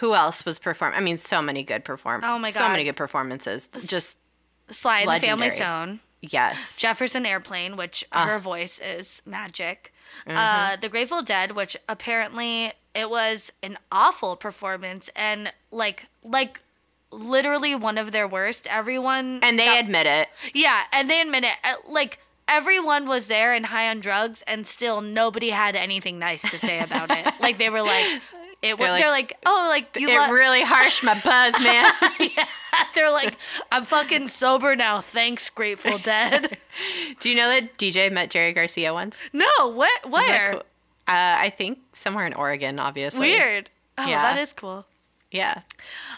who else was performing? I mean, so many good perform. Oh my god, So many good performances. Just Sly and the Family legendary. Zone. yes. Jefferson Airplane, which Ah. her voice is magic. Mm-hmm. Uh, the Grateful Dead, which apparently it was an awful performance and like like literally one of their worst. Everyone And they that- admit it. Yeah, and they admit it. uh, Like everyone was there and high on drugs, and still nobody had anything nice to say about it. like they were like, it. They're They're like, like, oh, like you. it lo- really harsh my buzz, man. yeah, they're like, I'm fucking sober now. Thanks, Grateful Dead. Do you know that DJ met Jerry Garcia once? no, what? Where? cool? Uh, I think somewhere in Oregon, obviously. Weird. Oh, Yeah. that is cool. Yeah.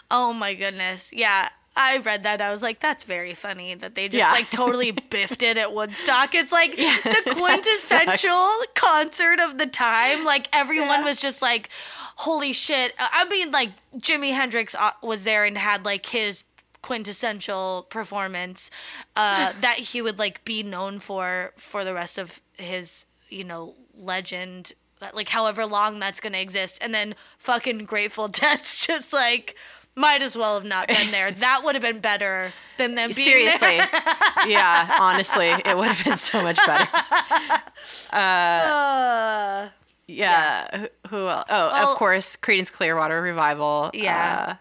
Oh my goodness. Yeah. I read that. I was like, that's very funny that they just Yeah. like totally biffed it at Woodstock. It's like the quintessential concert of the time. Like everyone Yeah. was just like, holy shit. Uh, I mean, like Jimi Hendrix uh, was there and had like his quintessential performance uh, that he would like be known for for the rest of his, you know, legend. uh, Like however long that's gonna exist, and then fucking Grateful Dead's just like might as well have not been there. That would have been better than them being Seriously. there. yeah, honestly, it would have been so much better. Uh, Yeah. Who, who else? Oh, Well- of course, Creedence Clearwater Revival. Yeah. uh,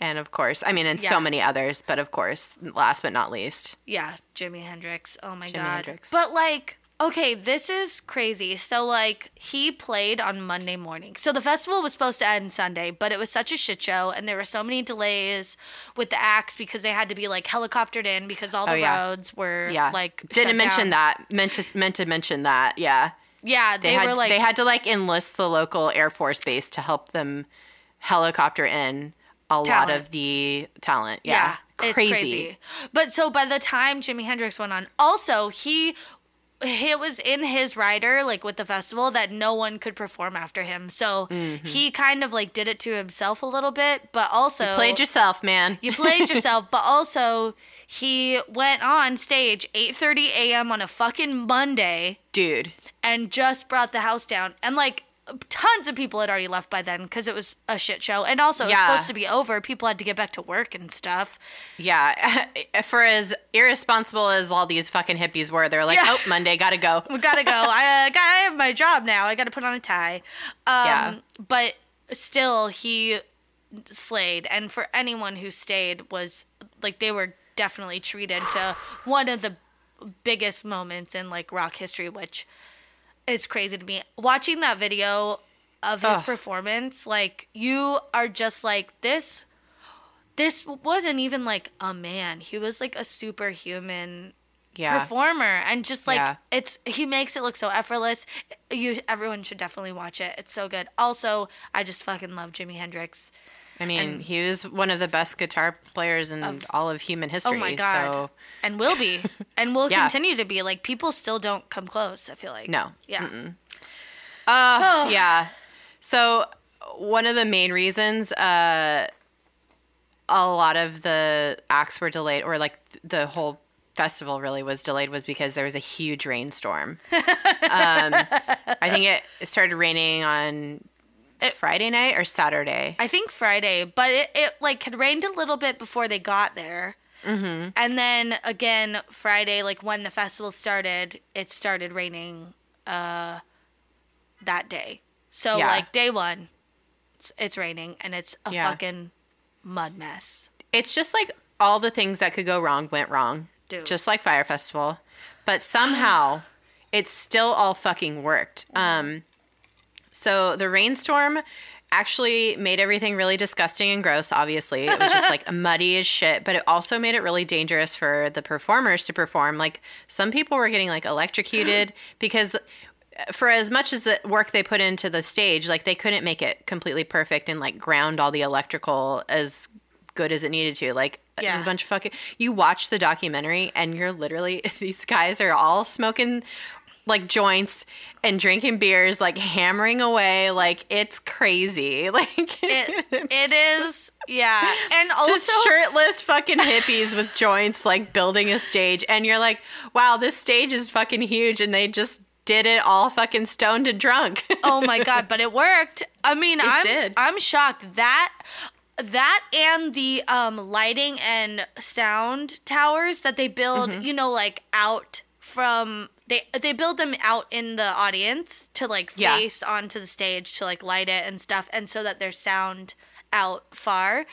and of course, I mean, and Yeah. so many others, but of course, last but not least. yeah, Jimi Hendrix. Oh my Jimi god. Hendrix. But like, okay, this is crazy. So like, he played on Monday morning. So the festival was supposed to end Sunday, but it was such a shit show, and there were so many delays with the acts because they had to be like helicoptered in because all oh, the Oh, yeah. roads were Yeah. like Didn't mention down. that. Meant to meant to mention that. Yeah. Yeah, They, they, had were like they had to like enlist the local Air Force base to help them helicopter in a lot of the talent. Yeah. it's crazy. But so by the time Jimi Hendrix went on, also he it was in his rider like with the festival that no one could perform after him. So Mm-hmm. he kind of like did it to himself a little bit, but also Played yourself, man. you played yourself, but also he went on stage 8:30 a.m. on a fucking Monday Dude. and just brought the house down. And like tons of people had already left by then because it was a shit show. And also it was supposed to be over. People had to get back to work and stuff. Yeah. For as irresponsible as all these fucking hippies were, they're like, Yeah. oh, Monday, gotta go. We gotta go. I uh, got, I have my job now. I gotta put on a tie. Um, Yeah. But still, he slayed. And for anyone who stayed, was like they were definitely treated to one of the biggest moments in like rock history, which is crazy to me. Watching that video of his Ugh. performance, like you are just like this. This wasn't even like a man. He was like a superhuman Yeah. performer and just like Yeah. it's he makes it look so effortless you everyone should definitely watch it it's so good also i just fucking love jimi hendrix I mean, and- he was one of the best guitar players in Of- all of human history. oh my god So, and will be and will Yeah. continue to be like people still don't come close i feel like no. yeah Uh, yeah. So one of the main reasons uh, a lot of the acts were delayed, or like the whole festival really was delayed, was because there was a huge rainstorm. um, I think it started raining on Friday night or Saturday. i think friday but it, it like had rained a little bit before they got there mm-hmm. and then again friday like when the festival started it started raining uh that day so Yeah. like day one it's, it's raining and it's a Yeah. fucking mud mess It's just like all the things that could go wrong went wrong. Dude. Just like Fyre Festival. But somehow it still all fucking worked. Um so the rainstorm actually made everything really disgusting and gross, obviously. It was just like muddy as shit, but it also made it really dangerous for the performers to perform. Like some people were getting like electrocuted because for as much as the work they put into the stage, like they couldn't make it completely perfect and like ground all the electrical as good as it needed to. Like Yeah. a bunch of fucking. You watch the documentary and you're literally these guys are all smoking like joints and drinking beers, like hammering away. Like it's crazy. Like it, it is yeah and also just shirtless fucking hippies with joints like building a stage and you're like wow this stage is fucking huge and they just did it all fucking stoned and drunk oh my god but it worked i mean i'm did. i'm shocked that that and the um lighting and sound towers that they build Mm-hmm. you know like out from they they build them out in the audience to like Yeah. face onto the stage to like light it and stuff and so that there's sound out far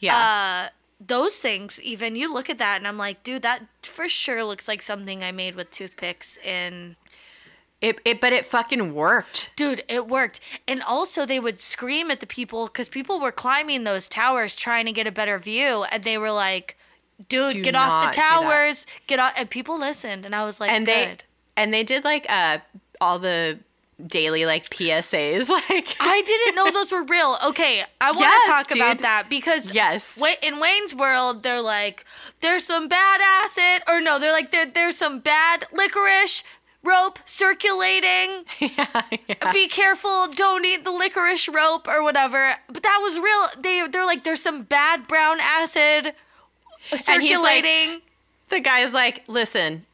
Yeah. uh those things even you look at that and I'm like, dude, that for sure looks like something I made with toothpicks in It, it but it fucking worked. Dude, it worked. And also, they would scream at the people because people were climbing those towers trying to get a better view. And they were like, dude, Do get off the towers. Get off. And people listened. And I was like, and good. And they did like uh all the daily like PSAs like I didn't know those were real. Okay, I want to Yes, talk about that because Yes. In Wayne's World, they're like, there's some bad acid, or no, they're like, there, there's some bad licorice rope circulating. yeah, yeah. Be careful, don't eat the licorice rope or whatever. But that was real. They they're like, there's some bad brown acid circulating. like- circulating. the guy's like, listen,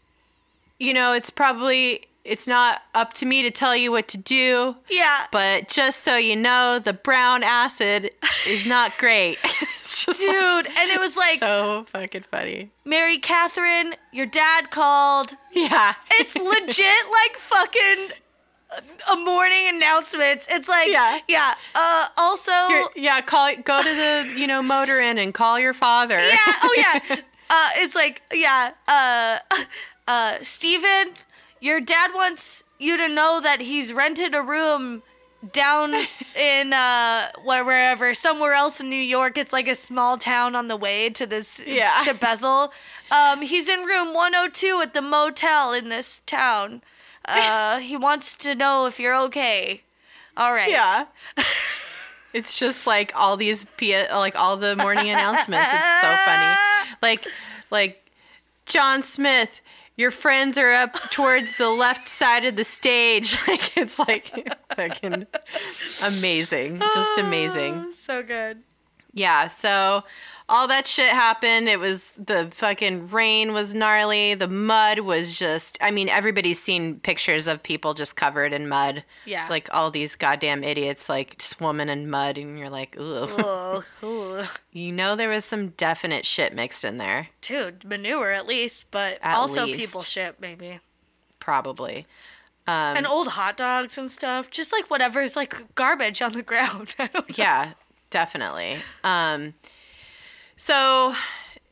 you know, it's probably it's not up to me to tell you what to do, yeah. but just so you know, the brown acid is not great. it's just like, Dude, and it was like, so fucking funny. Mary Catherine, your dad called. Yeah. It's legit like fucking a morning announcements. It's like Yeah. yeah. Uh also You're- yeah, call go to the, you know, motor inn and call your father. Yeah, oh yeah. Uh it's like yeah, uh uh Steven, your dad wants you to know that he's rented a room down in uh where- wherever somewhere else in New York. It's like a small town on the way to this Yeah. to Bethel. Um he's in room 102 at the motel in this town. Uh he wants to know if you're okay. All right. Yeah. it's just like all these P- like all the morning announcements. It's so funny. Like like John Smith, your friends are up towards the left side of the stage. Like it's like fucking amazing. Just amazing. Ah, so good. Yeah, so all that shit happened. It was the fucking rain was gnarly. The mud was just I mean, everybody's seen pictures of people just covered in mud. Yeah. Like all these goddamn idiots like swimming in mud and you're like, ugh. Oh, ooh. You know there was some definite shit mixed in there. dude, manure at least, but At also least. people shit maybe. Probably. Um, and old hot dogs and stuff, just like whatever's like garbage on the ground. I don't know. yeah, definitely. Um, so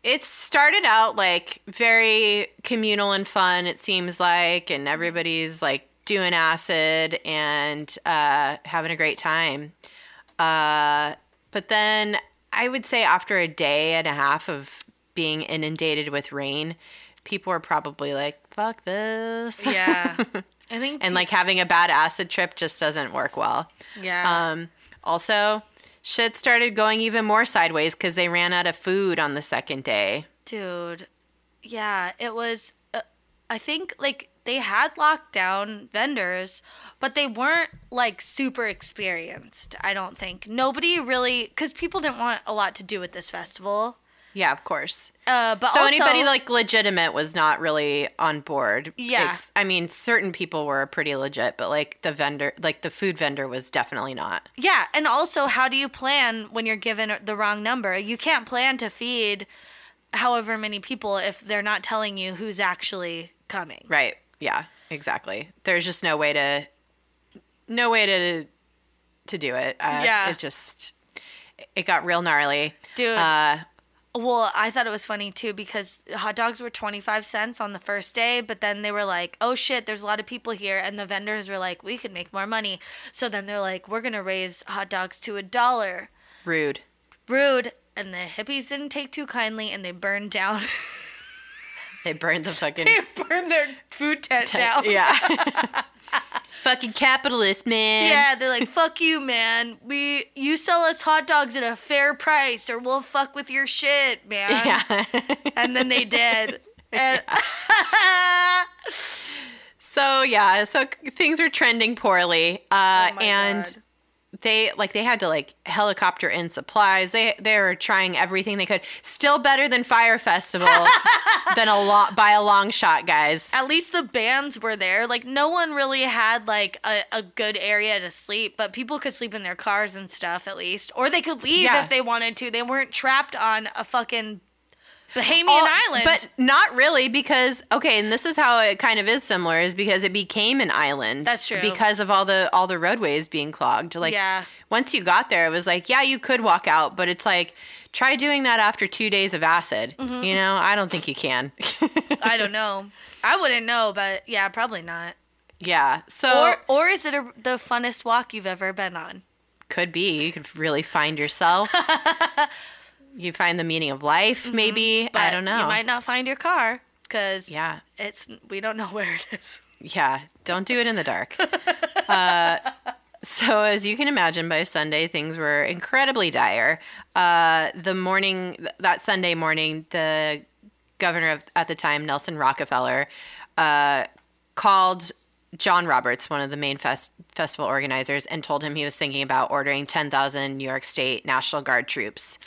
it started out like very communal and fun, it seems like, and everybody's like doing acid and uh, having a great time. Uh, but then I would say after a day and a half of being inundated with rain, people were probably like, fuck this. Yeah, I think. and like having a bad acid trip just doesn't work well. yeah, Um, also, shit started going even more sideways because they ran out of food on the second day. dude. Yeah, it was. Uh, I think like they had locked down vendors, but they weren't like super experienced. I don't think nobody really because people didn't want a lot to do with this festival. Yeah, of course. Uh, but so also, anybody like legitimate was not really on board. Yeah. Ex- I mean, certain people were pretty legit, but like the vendor, like the food vendor, was definitely not. Yeah, and also, how do you plan when you're given the wrong number? You can't plan to feed however many people if they're not telling you who's actually coming. Right. Yeah. Exactly. There's just no way to, no way to, to do it. Uh, Yeah. It just, it got real gnarly. Dude. Uh, Well, I thought it was funny too because hot dogs were 25 cents on the first day, but then they were like, oh shit, there's a lot of people here. And the vendors were like, we could make more money. So then they're like, we're going to raise hot dogs to a dollar. rude. Rude. And the hippies didn't take too kindly and they burned down. They burned the fucking. they burned their food tent down. Yeah. Fucking capitalist, man. Yeah, they're like, "Fuck you, man. We you sell us hot dogs at a fair price, or we'll fuck with your shit, man." Yeah. And then they did. And so yeah, so things are trending poorly, uh, Oh and God. They like they had to like helicopter in supplies. They they were trying everything they could. Still better than Fyre Festival, than a lot by a long shot, guys. at least the bands were there. Like no one really had like a, a good area to sleep, but people could sleep in their cars and stuff at least, or they could leave Yeah. if they wanted to. They weren't trapped on a fucking Bahamian All- island. But not really because okay, and this is how it kind of is similar is because it became an island. That's true. Because of all the all the roadways being clogged. Like Yeah. once you got there, it was like, yeah, you could walk out, but it's like try doing that after two days of acid. Mm-hmm. You know, I don't think you can. I don't know. I wouldn't know, but yeah, probably not. yeah. So Or or is it a, the funnest walk you've ever been on? could be. You could really find yourself. you find the meaning of life, maybe. Mm-hmm. But I don't know. You might not find your car because yeah. it's we don't know where it is. Yeah, don't do it in the dark. uh, so, as you can imagine, by Sunday, things were incredibly dire. Uh, the morning, that Sunday morning, the governor of, at the time, Nelson Rockefeller, uh, called John Roberts, one of the main fest- festival organizers, and told him he was thinking about ordering 10,000 New York State National Guard troops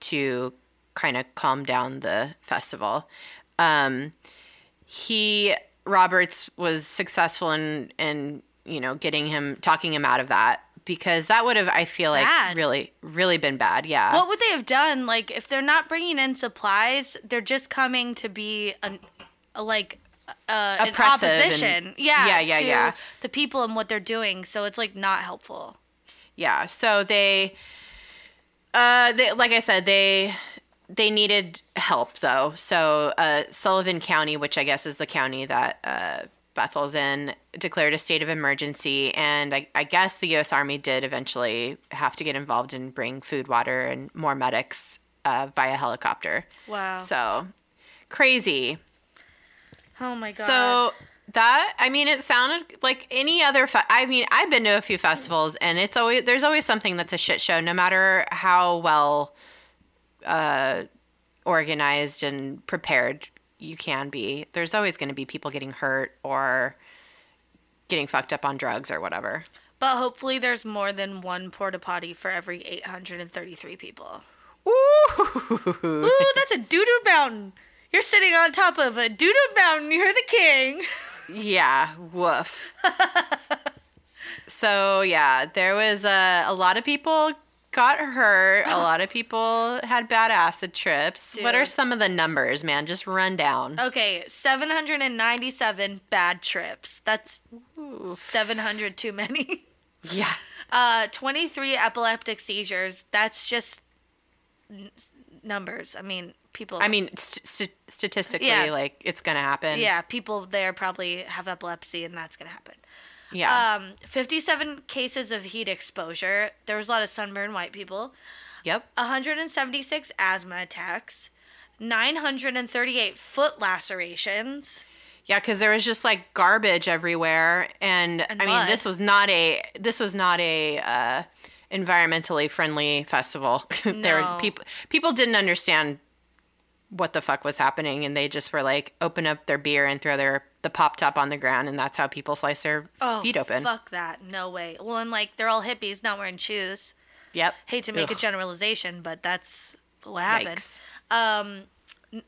to kind of calm down the festival. Um, he Roberts was successful in in you know getting him talking him out of that because that would have I feel like Bad. really really been bad. Yeah. What would they have done? Like, if they're not bringing in supplies, they're just coming to be an, a, like uh, an Oppressive and- yeah, Yeah, yeah, yeah. The people and what they're doing, so it's like not helpful. yeah. So they uh they like I said they they needed help though. So uh Sullivan County, which I guess is the county that uh Bethel's in, declared a state of emergency, and I, I guess the U.S. Army did eventually have to get involved and bring food, water, and more medics uh, via helicopter. Wow. So crazy. oh my god. So that I mean, it sounded like any other. Fe- I mean, I've been to a few festivals, and it's always there's always something that's a shit show, no matter how well uh, organized and prepared you can be. There's always going to be people getting hurt or getting fucked up on drugs or whatever. but hopefully, there's more than one porta potty for every 833 people. Ooh. Ooh, that's a doo doo mountain. You're sitting on top of a doo doo mountain. You're the king. Yeah, woof. so yeah, there was a, a lot of people got hurt. A lot of people had bad acid trips. What are some of the numbers, man? Just run down. Okay, 797 bad trips. That's Ooh. 700 too many. Yeah. Uh, 23 epileptic seizures. That's just n- numbers. I mean, people. I mean, st- st- statistically, Yeah. like it's gonna happen. yeah, people there probably have epilepsy, and that's gonna happen. Yeah. Um, 57 cases of heat exposure. There was a lot of sunburned white people. yep. 176 asthma attacks. 938 foot lacerations. Yeah, because there was just like garbage everywhere, and, And I mean, this was not a this was not a uh, environmentally friendly festival. there No. were people people didn't understand what the fuck was happening, and they just were like open up their beer and throw their the pop top on the ground, and that's how people slice their Oh, feet open. Fuck that. No way. Well, and like they're all hippies, not wearing shoes. Yep. Hate to make a generalization, but that's what happened. Um,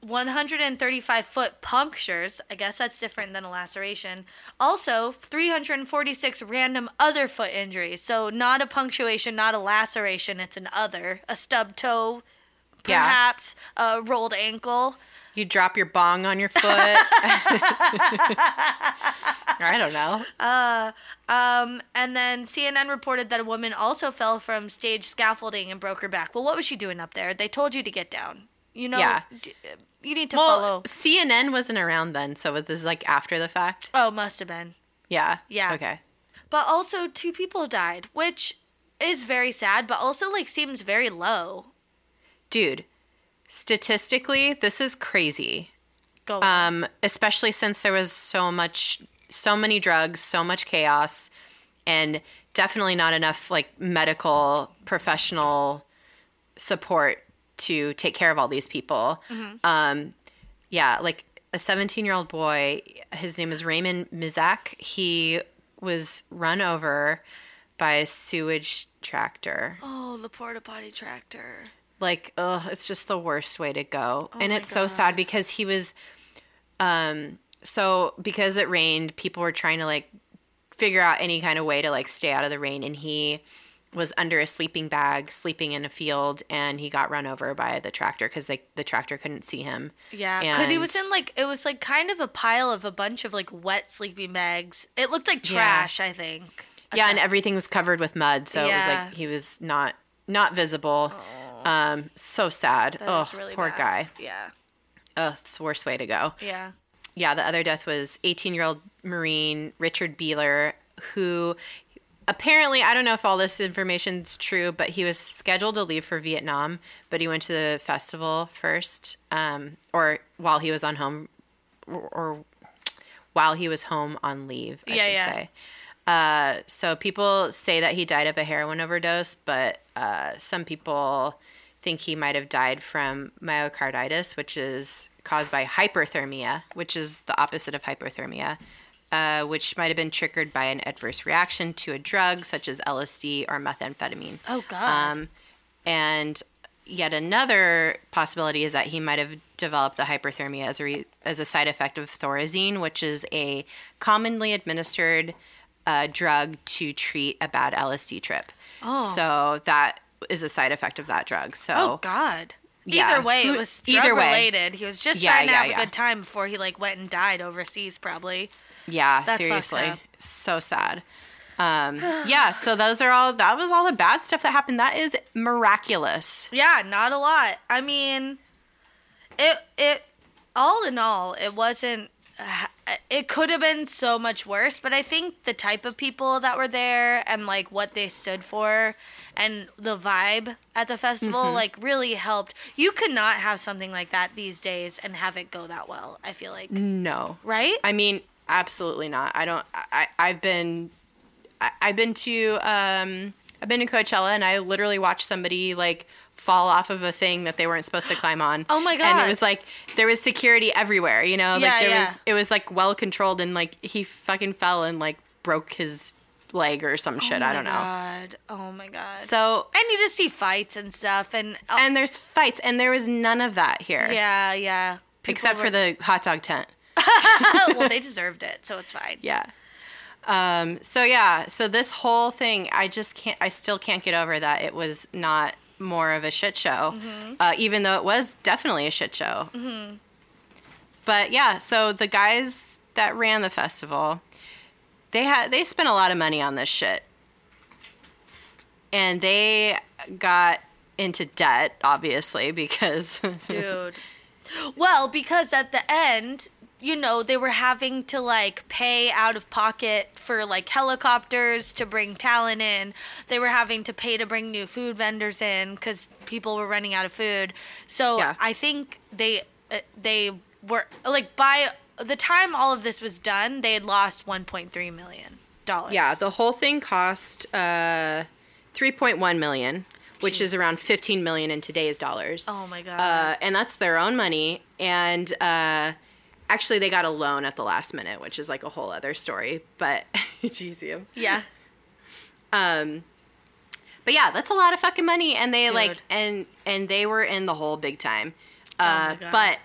135 foot punctures. I guess that's different than a laceration. Also, 346 random other foot injuries. So not a punctuation, not a laceration. It's an other. A stub toe, Yeah. perhaps a rolled ankle. You drop your bong on your foot. I don't know. Uh, um, and then CNN reported that a woman also fell from stage scaffolding and broke her back. Well, what was she doing up there? They told you to get down. You know, Yeah. you need to Well, follow. CNN wasn't around then, so this is like after the fact. Oh, must have been. Yeah. Yeah. Okay. But also, two people died, which is very sad, but also like seems very low. Dude, statistically, this is crazy. Go. Um, especially since there was so much, so many drugs, so much chaos, and definitely not enough like medical professional support to take care of all these people. Um, yeah, like a 17 year old boy, his name is Raymond Mizsak. He was run over by a sewage tractor. oh, the porta potty tractor. Like ugh, it's just the worst way to go and my it's so sad because he was um so because it rained people were trying to like figure out any kind of way to like stay out of the rain and he was under a sleeping bag sleeping in a field and he got run over by the tractor because like the tractor couldn't see him Yeah, because he was in like it was like kind of a pile of a bunch of like wet sleeping bags. It looked like Yeah. trash. I think. yeah and everything was covered with mud so it was like he was not not visible Um, so sad. That oh, really poor bad. guy. Yeah. Oh, it's the worst way to go. Yeah. Yeah, the other death was 18 year old Marine Richard Beeler, who apparently, I don't know if all this information's true, but he was scheduled to leave for Vietnam, but he went to the festival first, um, or while he was on home, or, or while he was home on leave, I Yeah, should yeah. say. Uh, so people say that he died of a heroin overdose, but uh, some people think he might have died from myocarditis, which is caused by hyperthermia, which is the opposite of hypothermia, uh, which might have been triggered by an adverse reaction to a drug such as LSD or methamphetamine. Oh God. Um, and yet another possibility is that he might have developed the hyperthermia as a re- as a side effect of thorazine, which is a commonly administered uh, drug to treat a bad LSD trip. Oh. So that is a side effect of that drug. So oh God. yeah. Either way, it was either way. related. He was just Yeah, trying to yeah, have a good time before he like went and died overseas, probably. yeah, That's seriously, so sad. Um, yeah, so those are all. That was all the bad stuff that happened. That is miraculous. Yeah, not a lot. I mean, it it all in all, it wasn't. It could have been so much worse, but I think the type of people that were there and like what they stood for and the vibe at the festival Mm-hmm. like really helped. You could not have something like that these days and have it go that well. I feel like, No, right? I mean, absolutely not. I don't. I I've been, I, I've been to um I've been to Coachella and I literally watched somebody like fall off of a thing that they weren't supposed to climb on. Oh my god! And it was like there was security everywhere. You know, Yeah, like there yeah. was it was like well controlled and like he fucking fell and like broke his leg or some shit. oh I don't know. God. Oh my god. So and you just see fights and stuff and uh, and there's fights and there was none of that here. yeah, yeah. People Except were- for the hot dog tent. well, they deserved it, so it's fine. Yeah. Um, so yeah, so this whole thing, I just can't, I still can't get over that it was not more of a shit show, uh, even though it was definitely a shit show. But yeah, so the guys that ran the festival, they had they spent a lot of money on this shit, and they got into debt, obviously, because dude. Well, because at the end, you know, they were having to like pay out of pocket for like helicopters to bring talent in. They were having to pay to bring new food vendors in because people were running out of food. So Yeah. I think they uh, they were like by the time all of this was done, they had lost 1.3 million dollars. Yeah, the whole thing cost uh, 3.1 million, which is around 15 million in today's dollars. oh my god. Uh, and that's their own money. And uh, actually, they got a loan at the last minute, which is like a whole other story. But Jeezy. yeah. Um, but yeah, that's a lot of fucking money, and they like and and they were in the hole big time. Oh Uh, God. but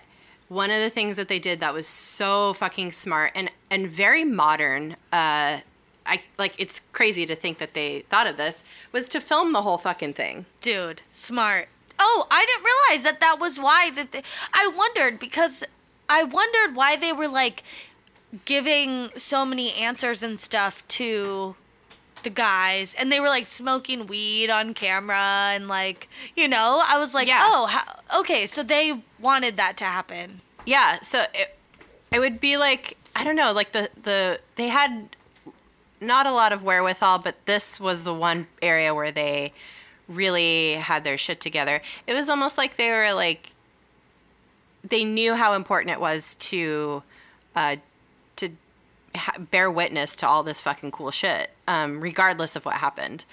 one of the things that they did that was so fucking smart and and very modern. Uh, I like it's crazy to think that they thought of this was to film the whole fucking thing. Dude, smart. Oh, I didn't realize that that was why that they, I wondered because I wondered why they were like giving so many answers and stuff to the guys and they were like smoking weed on camera and like, you know, I was like, Yeah. "Oh, how, okay, so they wanted that to happen." Yeah, so it, it would be like I don't know, like the the they had not a lot of wherewithal, but this was the one area where they really had their shit together. It was almost like they were like they knew how important it was to uh, to ha- bear witness to all this fucking cool shit, um, regardless of what happened.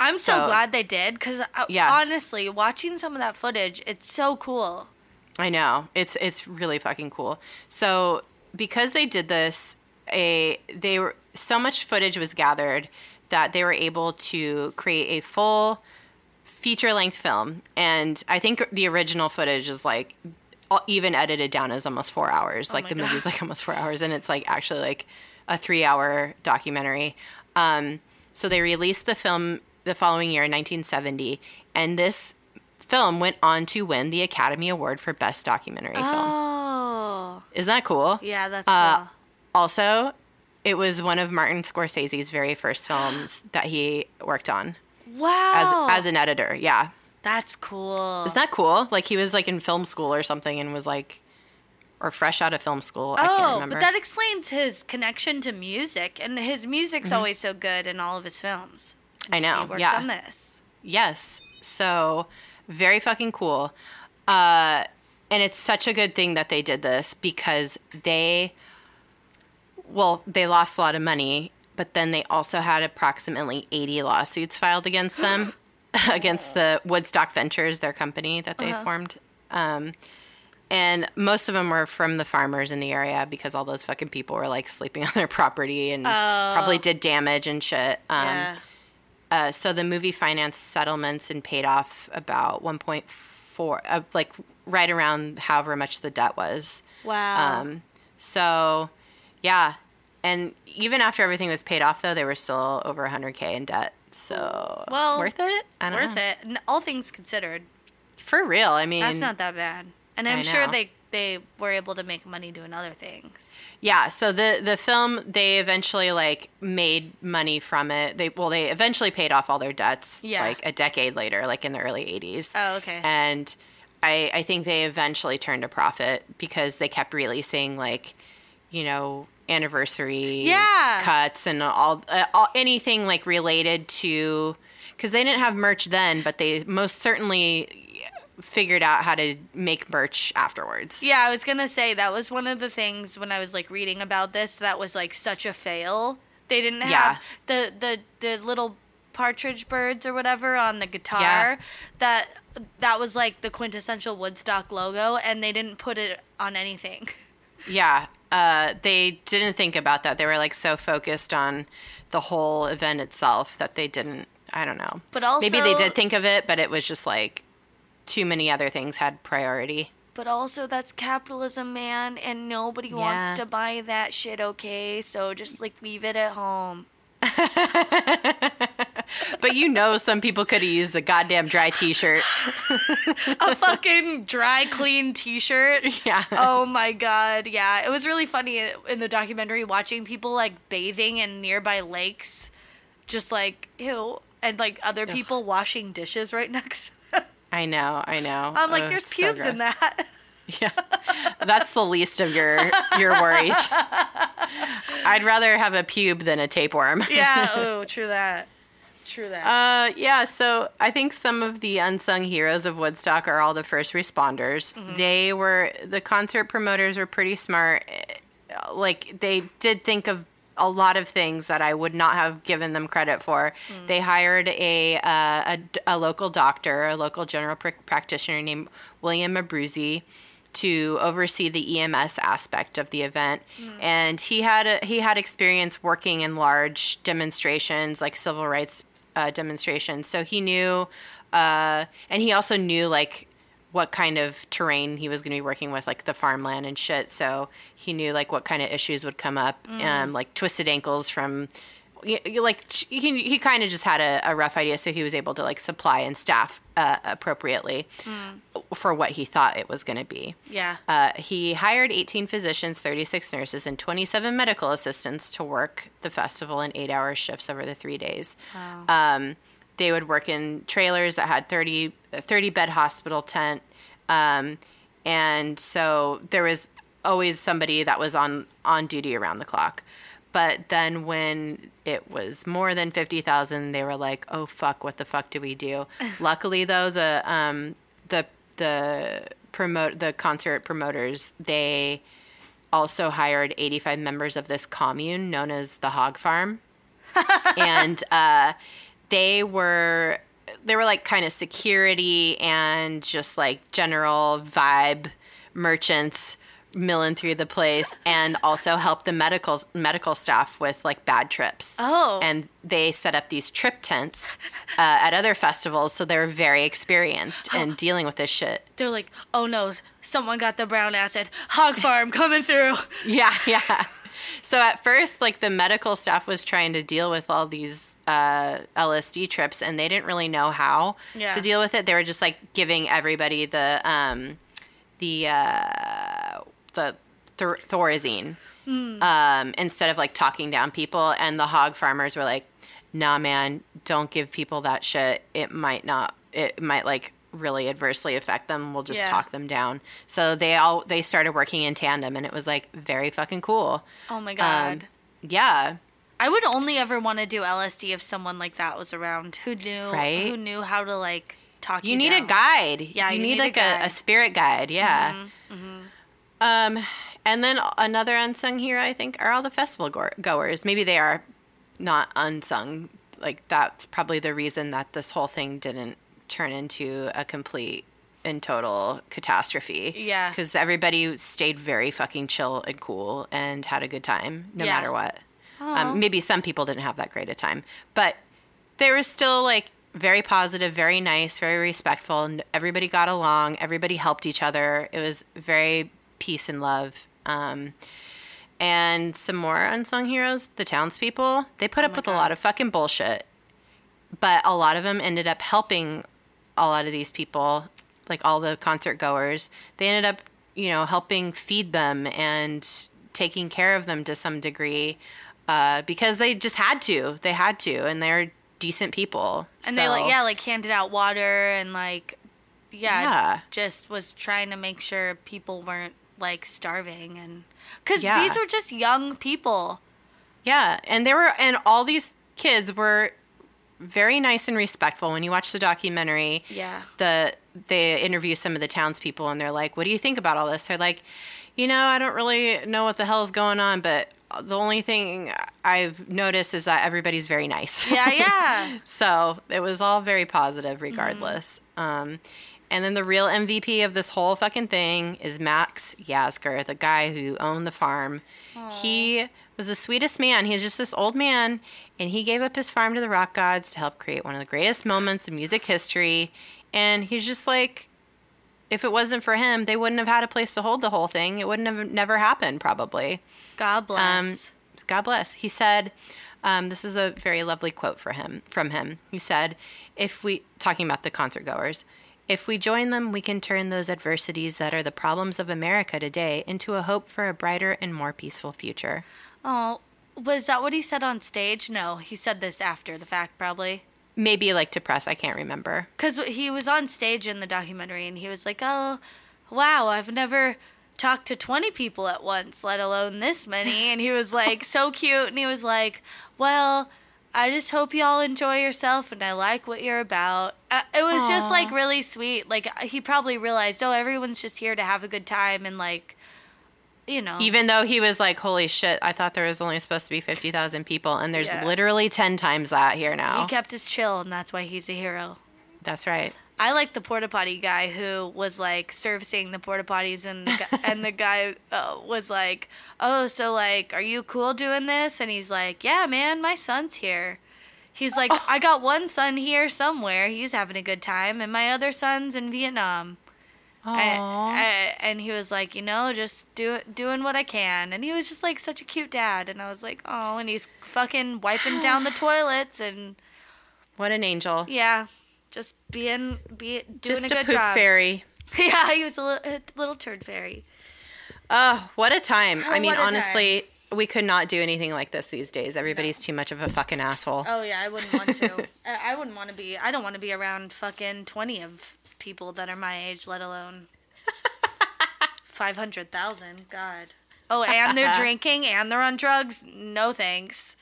I'm so, So- glad they did cuz Yeah. honestly, watching some of that footage, it's so cool. I know. It's it's really fucking cool. So because they did this, a they were so much footage was gathered that they were able to create a full feature length film. And I think the original footage is like even edited down as almost four hours. like the God. movie's like almost four hours, and it's like actually like a three hour documentary. Um, so they released the film the following year, in 1970, and this film went on to win the Academy Award for Best Documentary Film. Oh. Isn't that cool? Yeah, that's Uh, cool. Also, it was one of Martin Scorsese's very first films that he worked on Wow. as as an editor. Yeah. That's cool. Isn't that cool? Like he was like in film school or something and was like, or fresh out of film school. I can't Oh, remember. but that explains his connection to music, and his music's Mm-hmm. always so good in all of his films. I know, He worked yeah. on this. Yes. So very fucking cool. Uh, and it's such a good thing that they did this because they, well, they lost a lot of money, but then they also had approximately 80 lawsuits filed against them, against the Woodstock Ventures, their company that they formed. Um, and most of them were from the farmers in the area because all those fucking people were like sleeping on their property and probably did damage and shit. Um, yeah. uh, so the movie financed settlements and paid off about 1.4, uh, like right around however much the debt was. Wow. Um, so, yeah. And even after everything was paid off, though, they were still over 100K in debt. So, Well, worth it? I don't Worth know. it. All things considered, For real. I mean, that's not that bad. And I'm sure they they were able to make money doing other things. Yeah, so the the film they eventually like made money from it. They well they eventually paid off all their debts Yeah. like a decade later, like in the early 80s. Oh, okay. And I I think they eventually turned a profit because they kept releasing like you know anniversary Yeah. cuts and all, uh, all anything like related to cuz they didn't have merch then, but they most certainly figured out how to make merch afterwards. Yeah, I was gonna say that was one of the things when I was like reading about this that was like such a fail. They didn't have Yeah. the the the little partridge birds or whatever on the guitar. Yeah. That that was like the quintessential Woodstock logo, and they didn't put it on anything. Yeah, uh, they didn't think about that. They were like so focused on the whole event itself that they didn't. I don't know. But also, Maybe they did think of it, but it was just like too many other things had priority. But also, that's capitalism, man, and nobody Yeah. wants to buy that shit. Okay, so just like leave it at home. But you know, some people could have used a goddamn dry T-shirt. a fucking dry clean t-shirt. Yeah. Oh my god, yeah. It was really funny in the documentary watching people like bathing in nearby lakes just like ew and like other people washing dishes right next to them. I know. I know. I'm like there's so pubes in that. Yeah, that's the least of your your worries. I'd rather have a pube than a tapeworm. yeah, oh, true that. True that. Uh, yeah, so I think some of the unsung heroes of Woodstock are all the first responders. They were the concert promoters were pretty smart. Uh, Like they did think of a lot of things that I would not have given them credit for. They hired a, uh, a a local doctor, a local general pr- practitioner named William Abruzzi to oversee the EMS aspect of the event, and he had a, he had experience working in large demonstrations like civil rights uh, demonstrations, so he knew, uh, and he also knew like what kind of terrain he was going to be working with, like the farmland and shit. So he knew like what kind of issues would come up, um, like twisted ankles from. Like he, he kind of just had a, a rough idea, so he was able to like supply and staff uh, appropriately for what he thought it was going to be. yeah. Uh, he hired 18 physicians, 36 nurses, and 27 medical assistants to work the festival in eight hour shifts over the three days. Um, they would work in trailers that had 30, 30 bed hospital tent. Um, and so there was always somebody that was on, on duty around the clock. But then when it was more than 50,000, they were like, oh, fuck, what the fuck do we do? Luckily, though, the, um, the, the promote, the concert promoters, they also hired 85 members of this commune known as the Hog Farm. and, uh, they were, they were like kind of security and just like general vibe merchants milling through the place and also help the medical medical staff with like bad trips. Oh. And they set up these trip tents uh, at other festivals, so they're very experienced in dealing with this shit. They're like, "Oh no, someone got the brown acid. Hog farm coming through." Yeah, yeah. So at first, like the medical staff was trying to deal with all these uh, LSD trips, and they didn't really know how Yeah. to deal with it. They were just like giving everybody the um, the uh, the thor- Thorazine um, instead of like talking down people. And the hog farmers were like, "Nah, man, don't give people that shit. It might not. It might like really adversely affect them. We'll just Yeah. talk them down. So they all they started working in tandem, and it was like very fucking cool. Oh my Um, god. yeah, I would only ever want to do LSD if someone like that was around who knew Right? who knew how to like talk you. you need a guide. Yeah, you, you need, need a like a, a. Mm-hmm, spirit guide. Yeah. Um, and then another unsung hero, I think, are all the festival go- goers. Maybe they are not unsung. Like that's probably the reason that this whole thing didn't turn into a complete and total catastrophe. Yeah. Because everybody stayed very fucking chill and cool and had a good time, no Yeah. matter what. Um, maybe some people didn't have that great a time, but they were still like very positive, very nice, very respectful. And everybody got along. Everybody helped each other. It was very peace and love. Um, and some more unsung heroes, the townspeople. They put up Oh my with a lot of fucking bullshit, but a lot of them ended up helping a lot of these people, like all the concert goers. They ended up, you know, helping feed them and taking care of them to some degree uh, because they just had to. They had to, and they're decent people. And they like yeah, like handed out water and like yeah, Yeah. just was trying to make sure people weren't like starving and cuz Yeah. these were just young people. Yeah, and there were and all these kids were very nice and respectful. When you watch the documentary, Yeah. the they interview some of the townspeople and they're like, "What do you think about all this?" They're like, "You know, I don't really know what the hell is going on, but the only thing I've noticed is that everybody's very nice." Yeah, yeah. so it was all very positive, regardless. Um, and then the real MVP of this whole fucking thing is Max Yasgur, the guy who owned the farm. He was the sweetest man. He was just this old man, and he gave up his farm to the rock gods to help create one of the greatest moments in music history. And he's just like, if it wasn't for him, they wouldn't have had a place to hold the whole thing. It wouldn't have never happened, probably. God bless. Um, God bless. He said, um, this is a very lovely quote for him from him. He said, "If we talking about the concert goers, if we join them, we can turn those adversities that are the problems of America today into a hope for a brighter and more peaceful future." oh, was that what he said on stage? No, he said this after the fact probably. Maybe like to press. I can't remember. Because he was on stage in the documentary and he was like, oh, wow, I've never talked to 20 people at once, let alone this many. And he was like, so cute. And he was like, well, I just hope you all enjoy yourself and I like what you're about. Uh, it was just like really sweet. Like he probably realized, oh, everyone's just here to have a good time and like, you know. Even though he was like, "Holy shit! I thought there was only supposed to be fifty thousand people, and there's Yeah. literally ten times that here now. he kept his chill and that's why he's a hero. That's right. I like the porta potty guy who was like servicing the porta potties, and the, gu- and the guy uh, was like, "Oh, so like, are you cool doing this?" And he's like, "Yeah, man, my son's here." He's like, "I got one son here somewhere. He's having a good time, and my other son's in Vietnam." And, Aww. and he was like, you know, just do doing what I can, and he was just like such a cute dad, and I was like, oh, and he's fucking wiping down the toilets, and what an angel! yeah, just being be doing Just a a good poop job. fairy. Yeah, he was a little, a little turd fairy. Oh, what a time. Oh, I Oh, mean, what a honestly, we could not do anything like this these days. Everybody's too much of a fucking asshole. Oh yeah, I wouldn't want to. I I wouldn't want to be. I don't want to be around fucking twenty of people that are my age, let alone five hundred thousand. God. Oh, and they're drinking and they're on drugs. No thanks.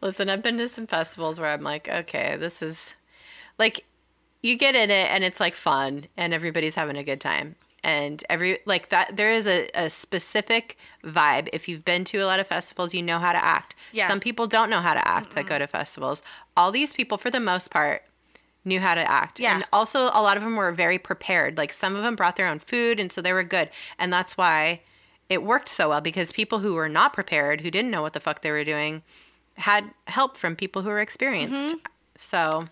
Listen, I've been to some festivals where I'm like, okay, this is like you get in it and it's like fun and everybody's having a good time. And every like that there is a, a specific vibe. If you've been to a lot of festivals, you know how to act. Yeah. Some people don't know how to act that go to festivals. All these people, for the most part, knew how to act. Yeah. And also a lot of them were very prepared. Like some of them brought their own food and so they were good. And that's why it worked so well because people who were not prepared, who didn't know what the fuck they were doing, had help from people who were experienced. Mm-hmm. So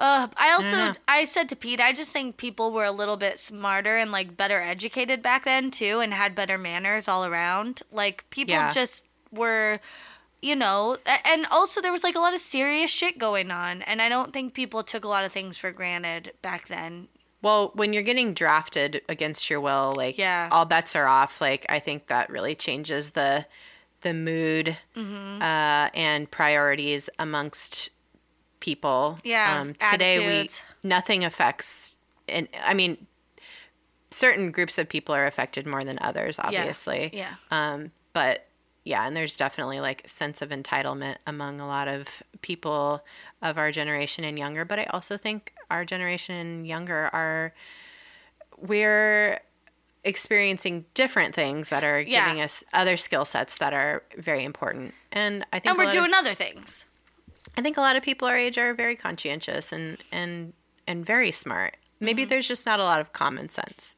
Uh, I also I said to Pete, I just think people were a little bit smarter and like better educated back then too, and had better manners all around. Like people Yeah. just were, you know, and also there was like a lot of serious shit going on, and I don't think people took a lot of things for granted back then. Well, when you're getting drafted against your will, like Yeah. all bets are off. Like I think that really changes the the mood Mm-hmm. uh, and priorities amongst people. Yeah, Um, today attitudes. we nothing affects, and I mean, certain groups of people are affected more than others, obviously. Yeah. Um, but yeah, and there's definitely like a sense of entitlement among a lot of people of our generation and younger. But I also think our generation and younger are we're experiencing different things that are Yeah. giving us other skill sets that are very important. And I think And we're lot of- doing other things. I think a lot of people our age are very conscientious and and and very smart. Maybe there's just not a lot of common sense.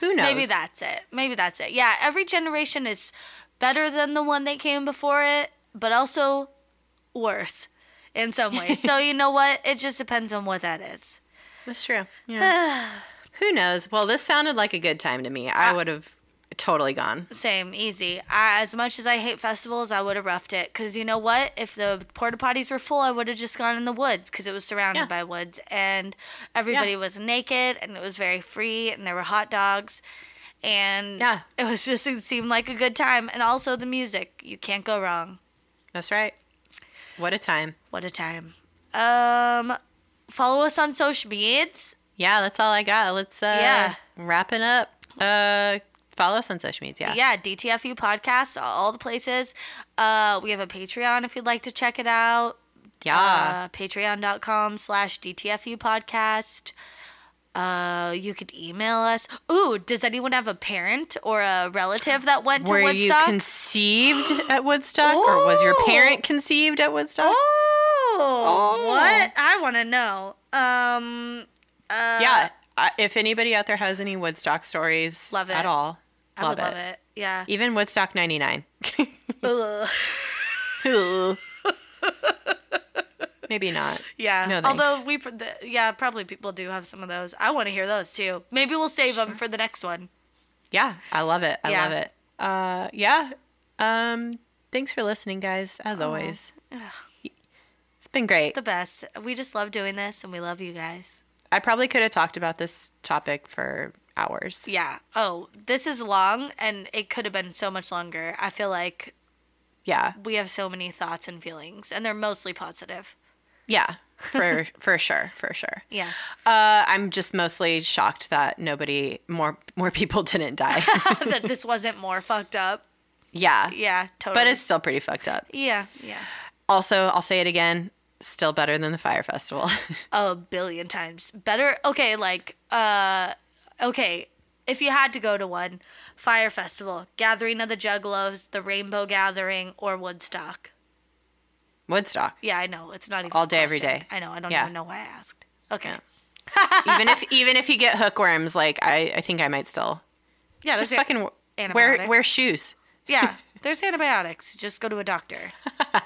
Who knows? Mm-hmm. Maybe that's it. Maybe that's it. Yeah, every generation is better than the one that came before it, but also worse in some ways. so you know what? It just depends on what that is. That's true. Yeah. Who knows? Well, this sounded like a good time to me. I would have totally gone. Same, easy. I, as much as I hate festivals, I would have roughed it. Cause you know what? If the porta potties were full, I would have just gone in the woods because it was surrounded Yeah. by woods and everybody Yeah. was naked and it was very free and there were hot dogs. And Yeah. it was just it seemed like a good time. And also the music, you can't go wrong. That's right. What a time. What a time. Um, follow us on social medias. Yeah, that's all I got. Let's uh Yeah. wrap it up. Uh follow us on social media. Yeah, DTFU podcast, all the places. Uh, we have a Patreon if you'd like to check it out. Yeah. Uh, Patreon.com slash DTFU podcast. Uh, you could email us. Ooh, does anyone have a parent or a relative that went to Woodstock? Were you conceived at Woodstock or was your Oh. parent conceived at Woodstock? oh, Oh. what? I want to know. Um, uh, yeah. Uh, if anybody out there has any Woodstock stories Love it. at all, I would love it. Yeah. Even Woodstock 99. Ugh. Ooh. Maybe not. Yeah. No, Although we, yeah, probably people do have some of those. I want to hear those too. Maybe we'll save them for the next one. Yeah, I love it. I Yeah. love it. Uh, yeah. Um, thanks for listening, guys. As always, it's been great. The best. We just love doing this, and we love you guys. I probably could have talked about this topic for hours. Yeah. Oh, this is long, and it could have been so much longer. I feel like Yeah, we have so many thoughts and feelings, and they're mostly positive. yeah, for for sure, for sure. Yeah. Uh, I'm just mostly shocked that nobody more more people didn't die. that this wasn't more fucked up. yeah, Yeah, totally. but it's still pretty fucked up. yeah, yeah. Also, I'll say it again. Still better than the Fyre Festival. a billion times better okay like uh okay if you had to go to one Fyre Festival gathering of the juggalos the rainbow gathering or woodstock Woodstock. yeah i know it's not even All day, every day. i know i don't Yeah. even know why i asked okay even if even if you get hookworms, like I, I think I might still yeah just there's a- fucking wear wear shoes. yeah there's antibiotics just go to a doctor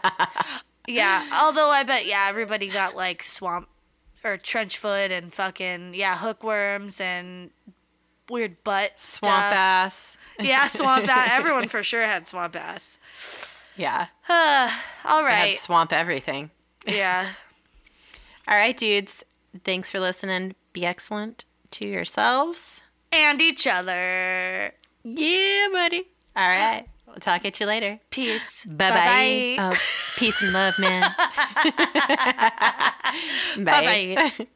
yeah although i bet yeah everybody got like swamp or trench foot and fucking yeah hookworms and weird butt Swamp stuff. ass. Yeah, swamp ass. Everyone for sure had swamp ass. Yeah. Uh, all had swamp everything. Yeah. All right, dudes. Thanks for listening. Be excellent to yourselves. And each other. Yeah, buddy. All right. We'll talk at you later. Peace. Bye bye. Oh, peace and love, man. Bye-bye.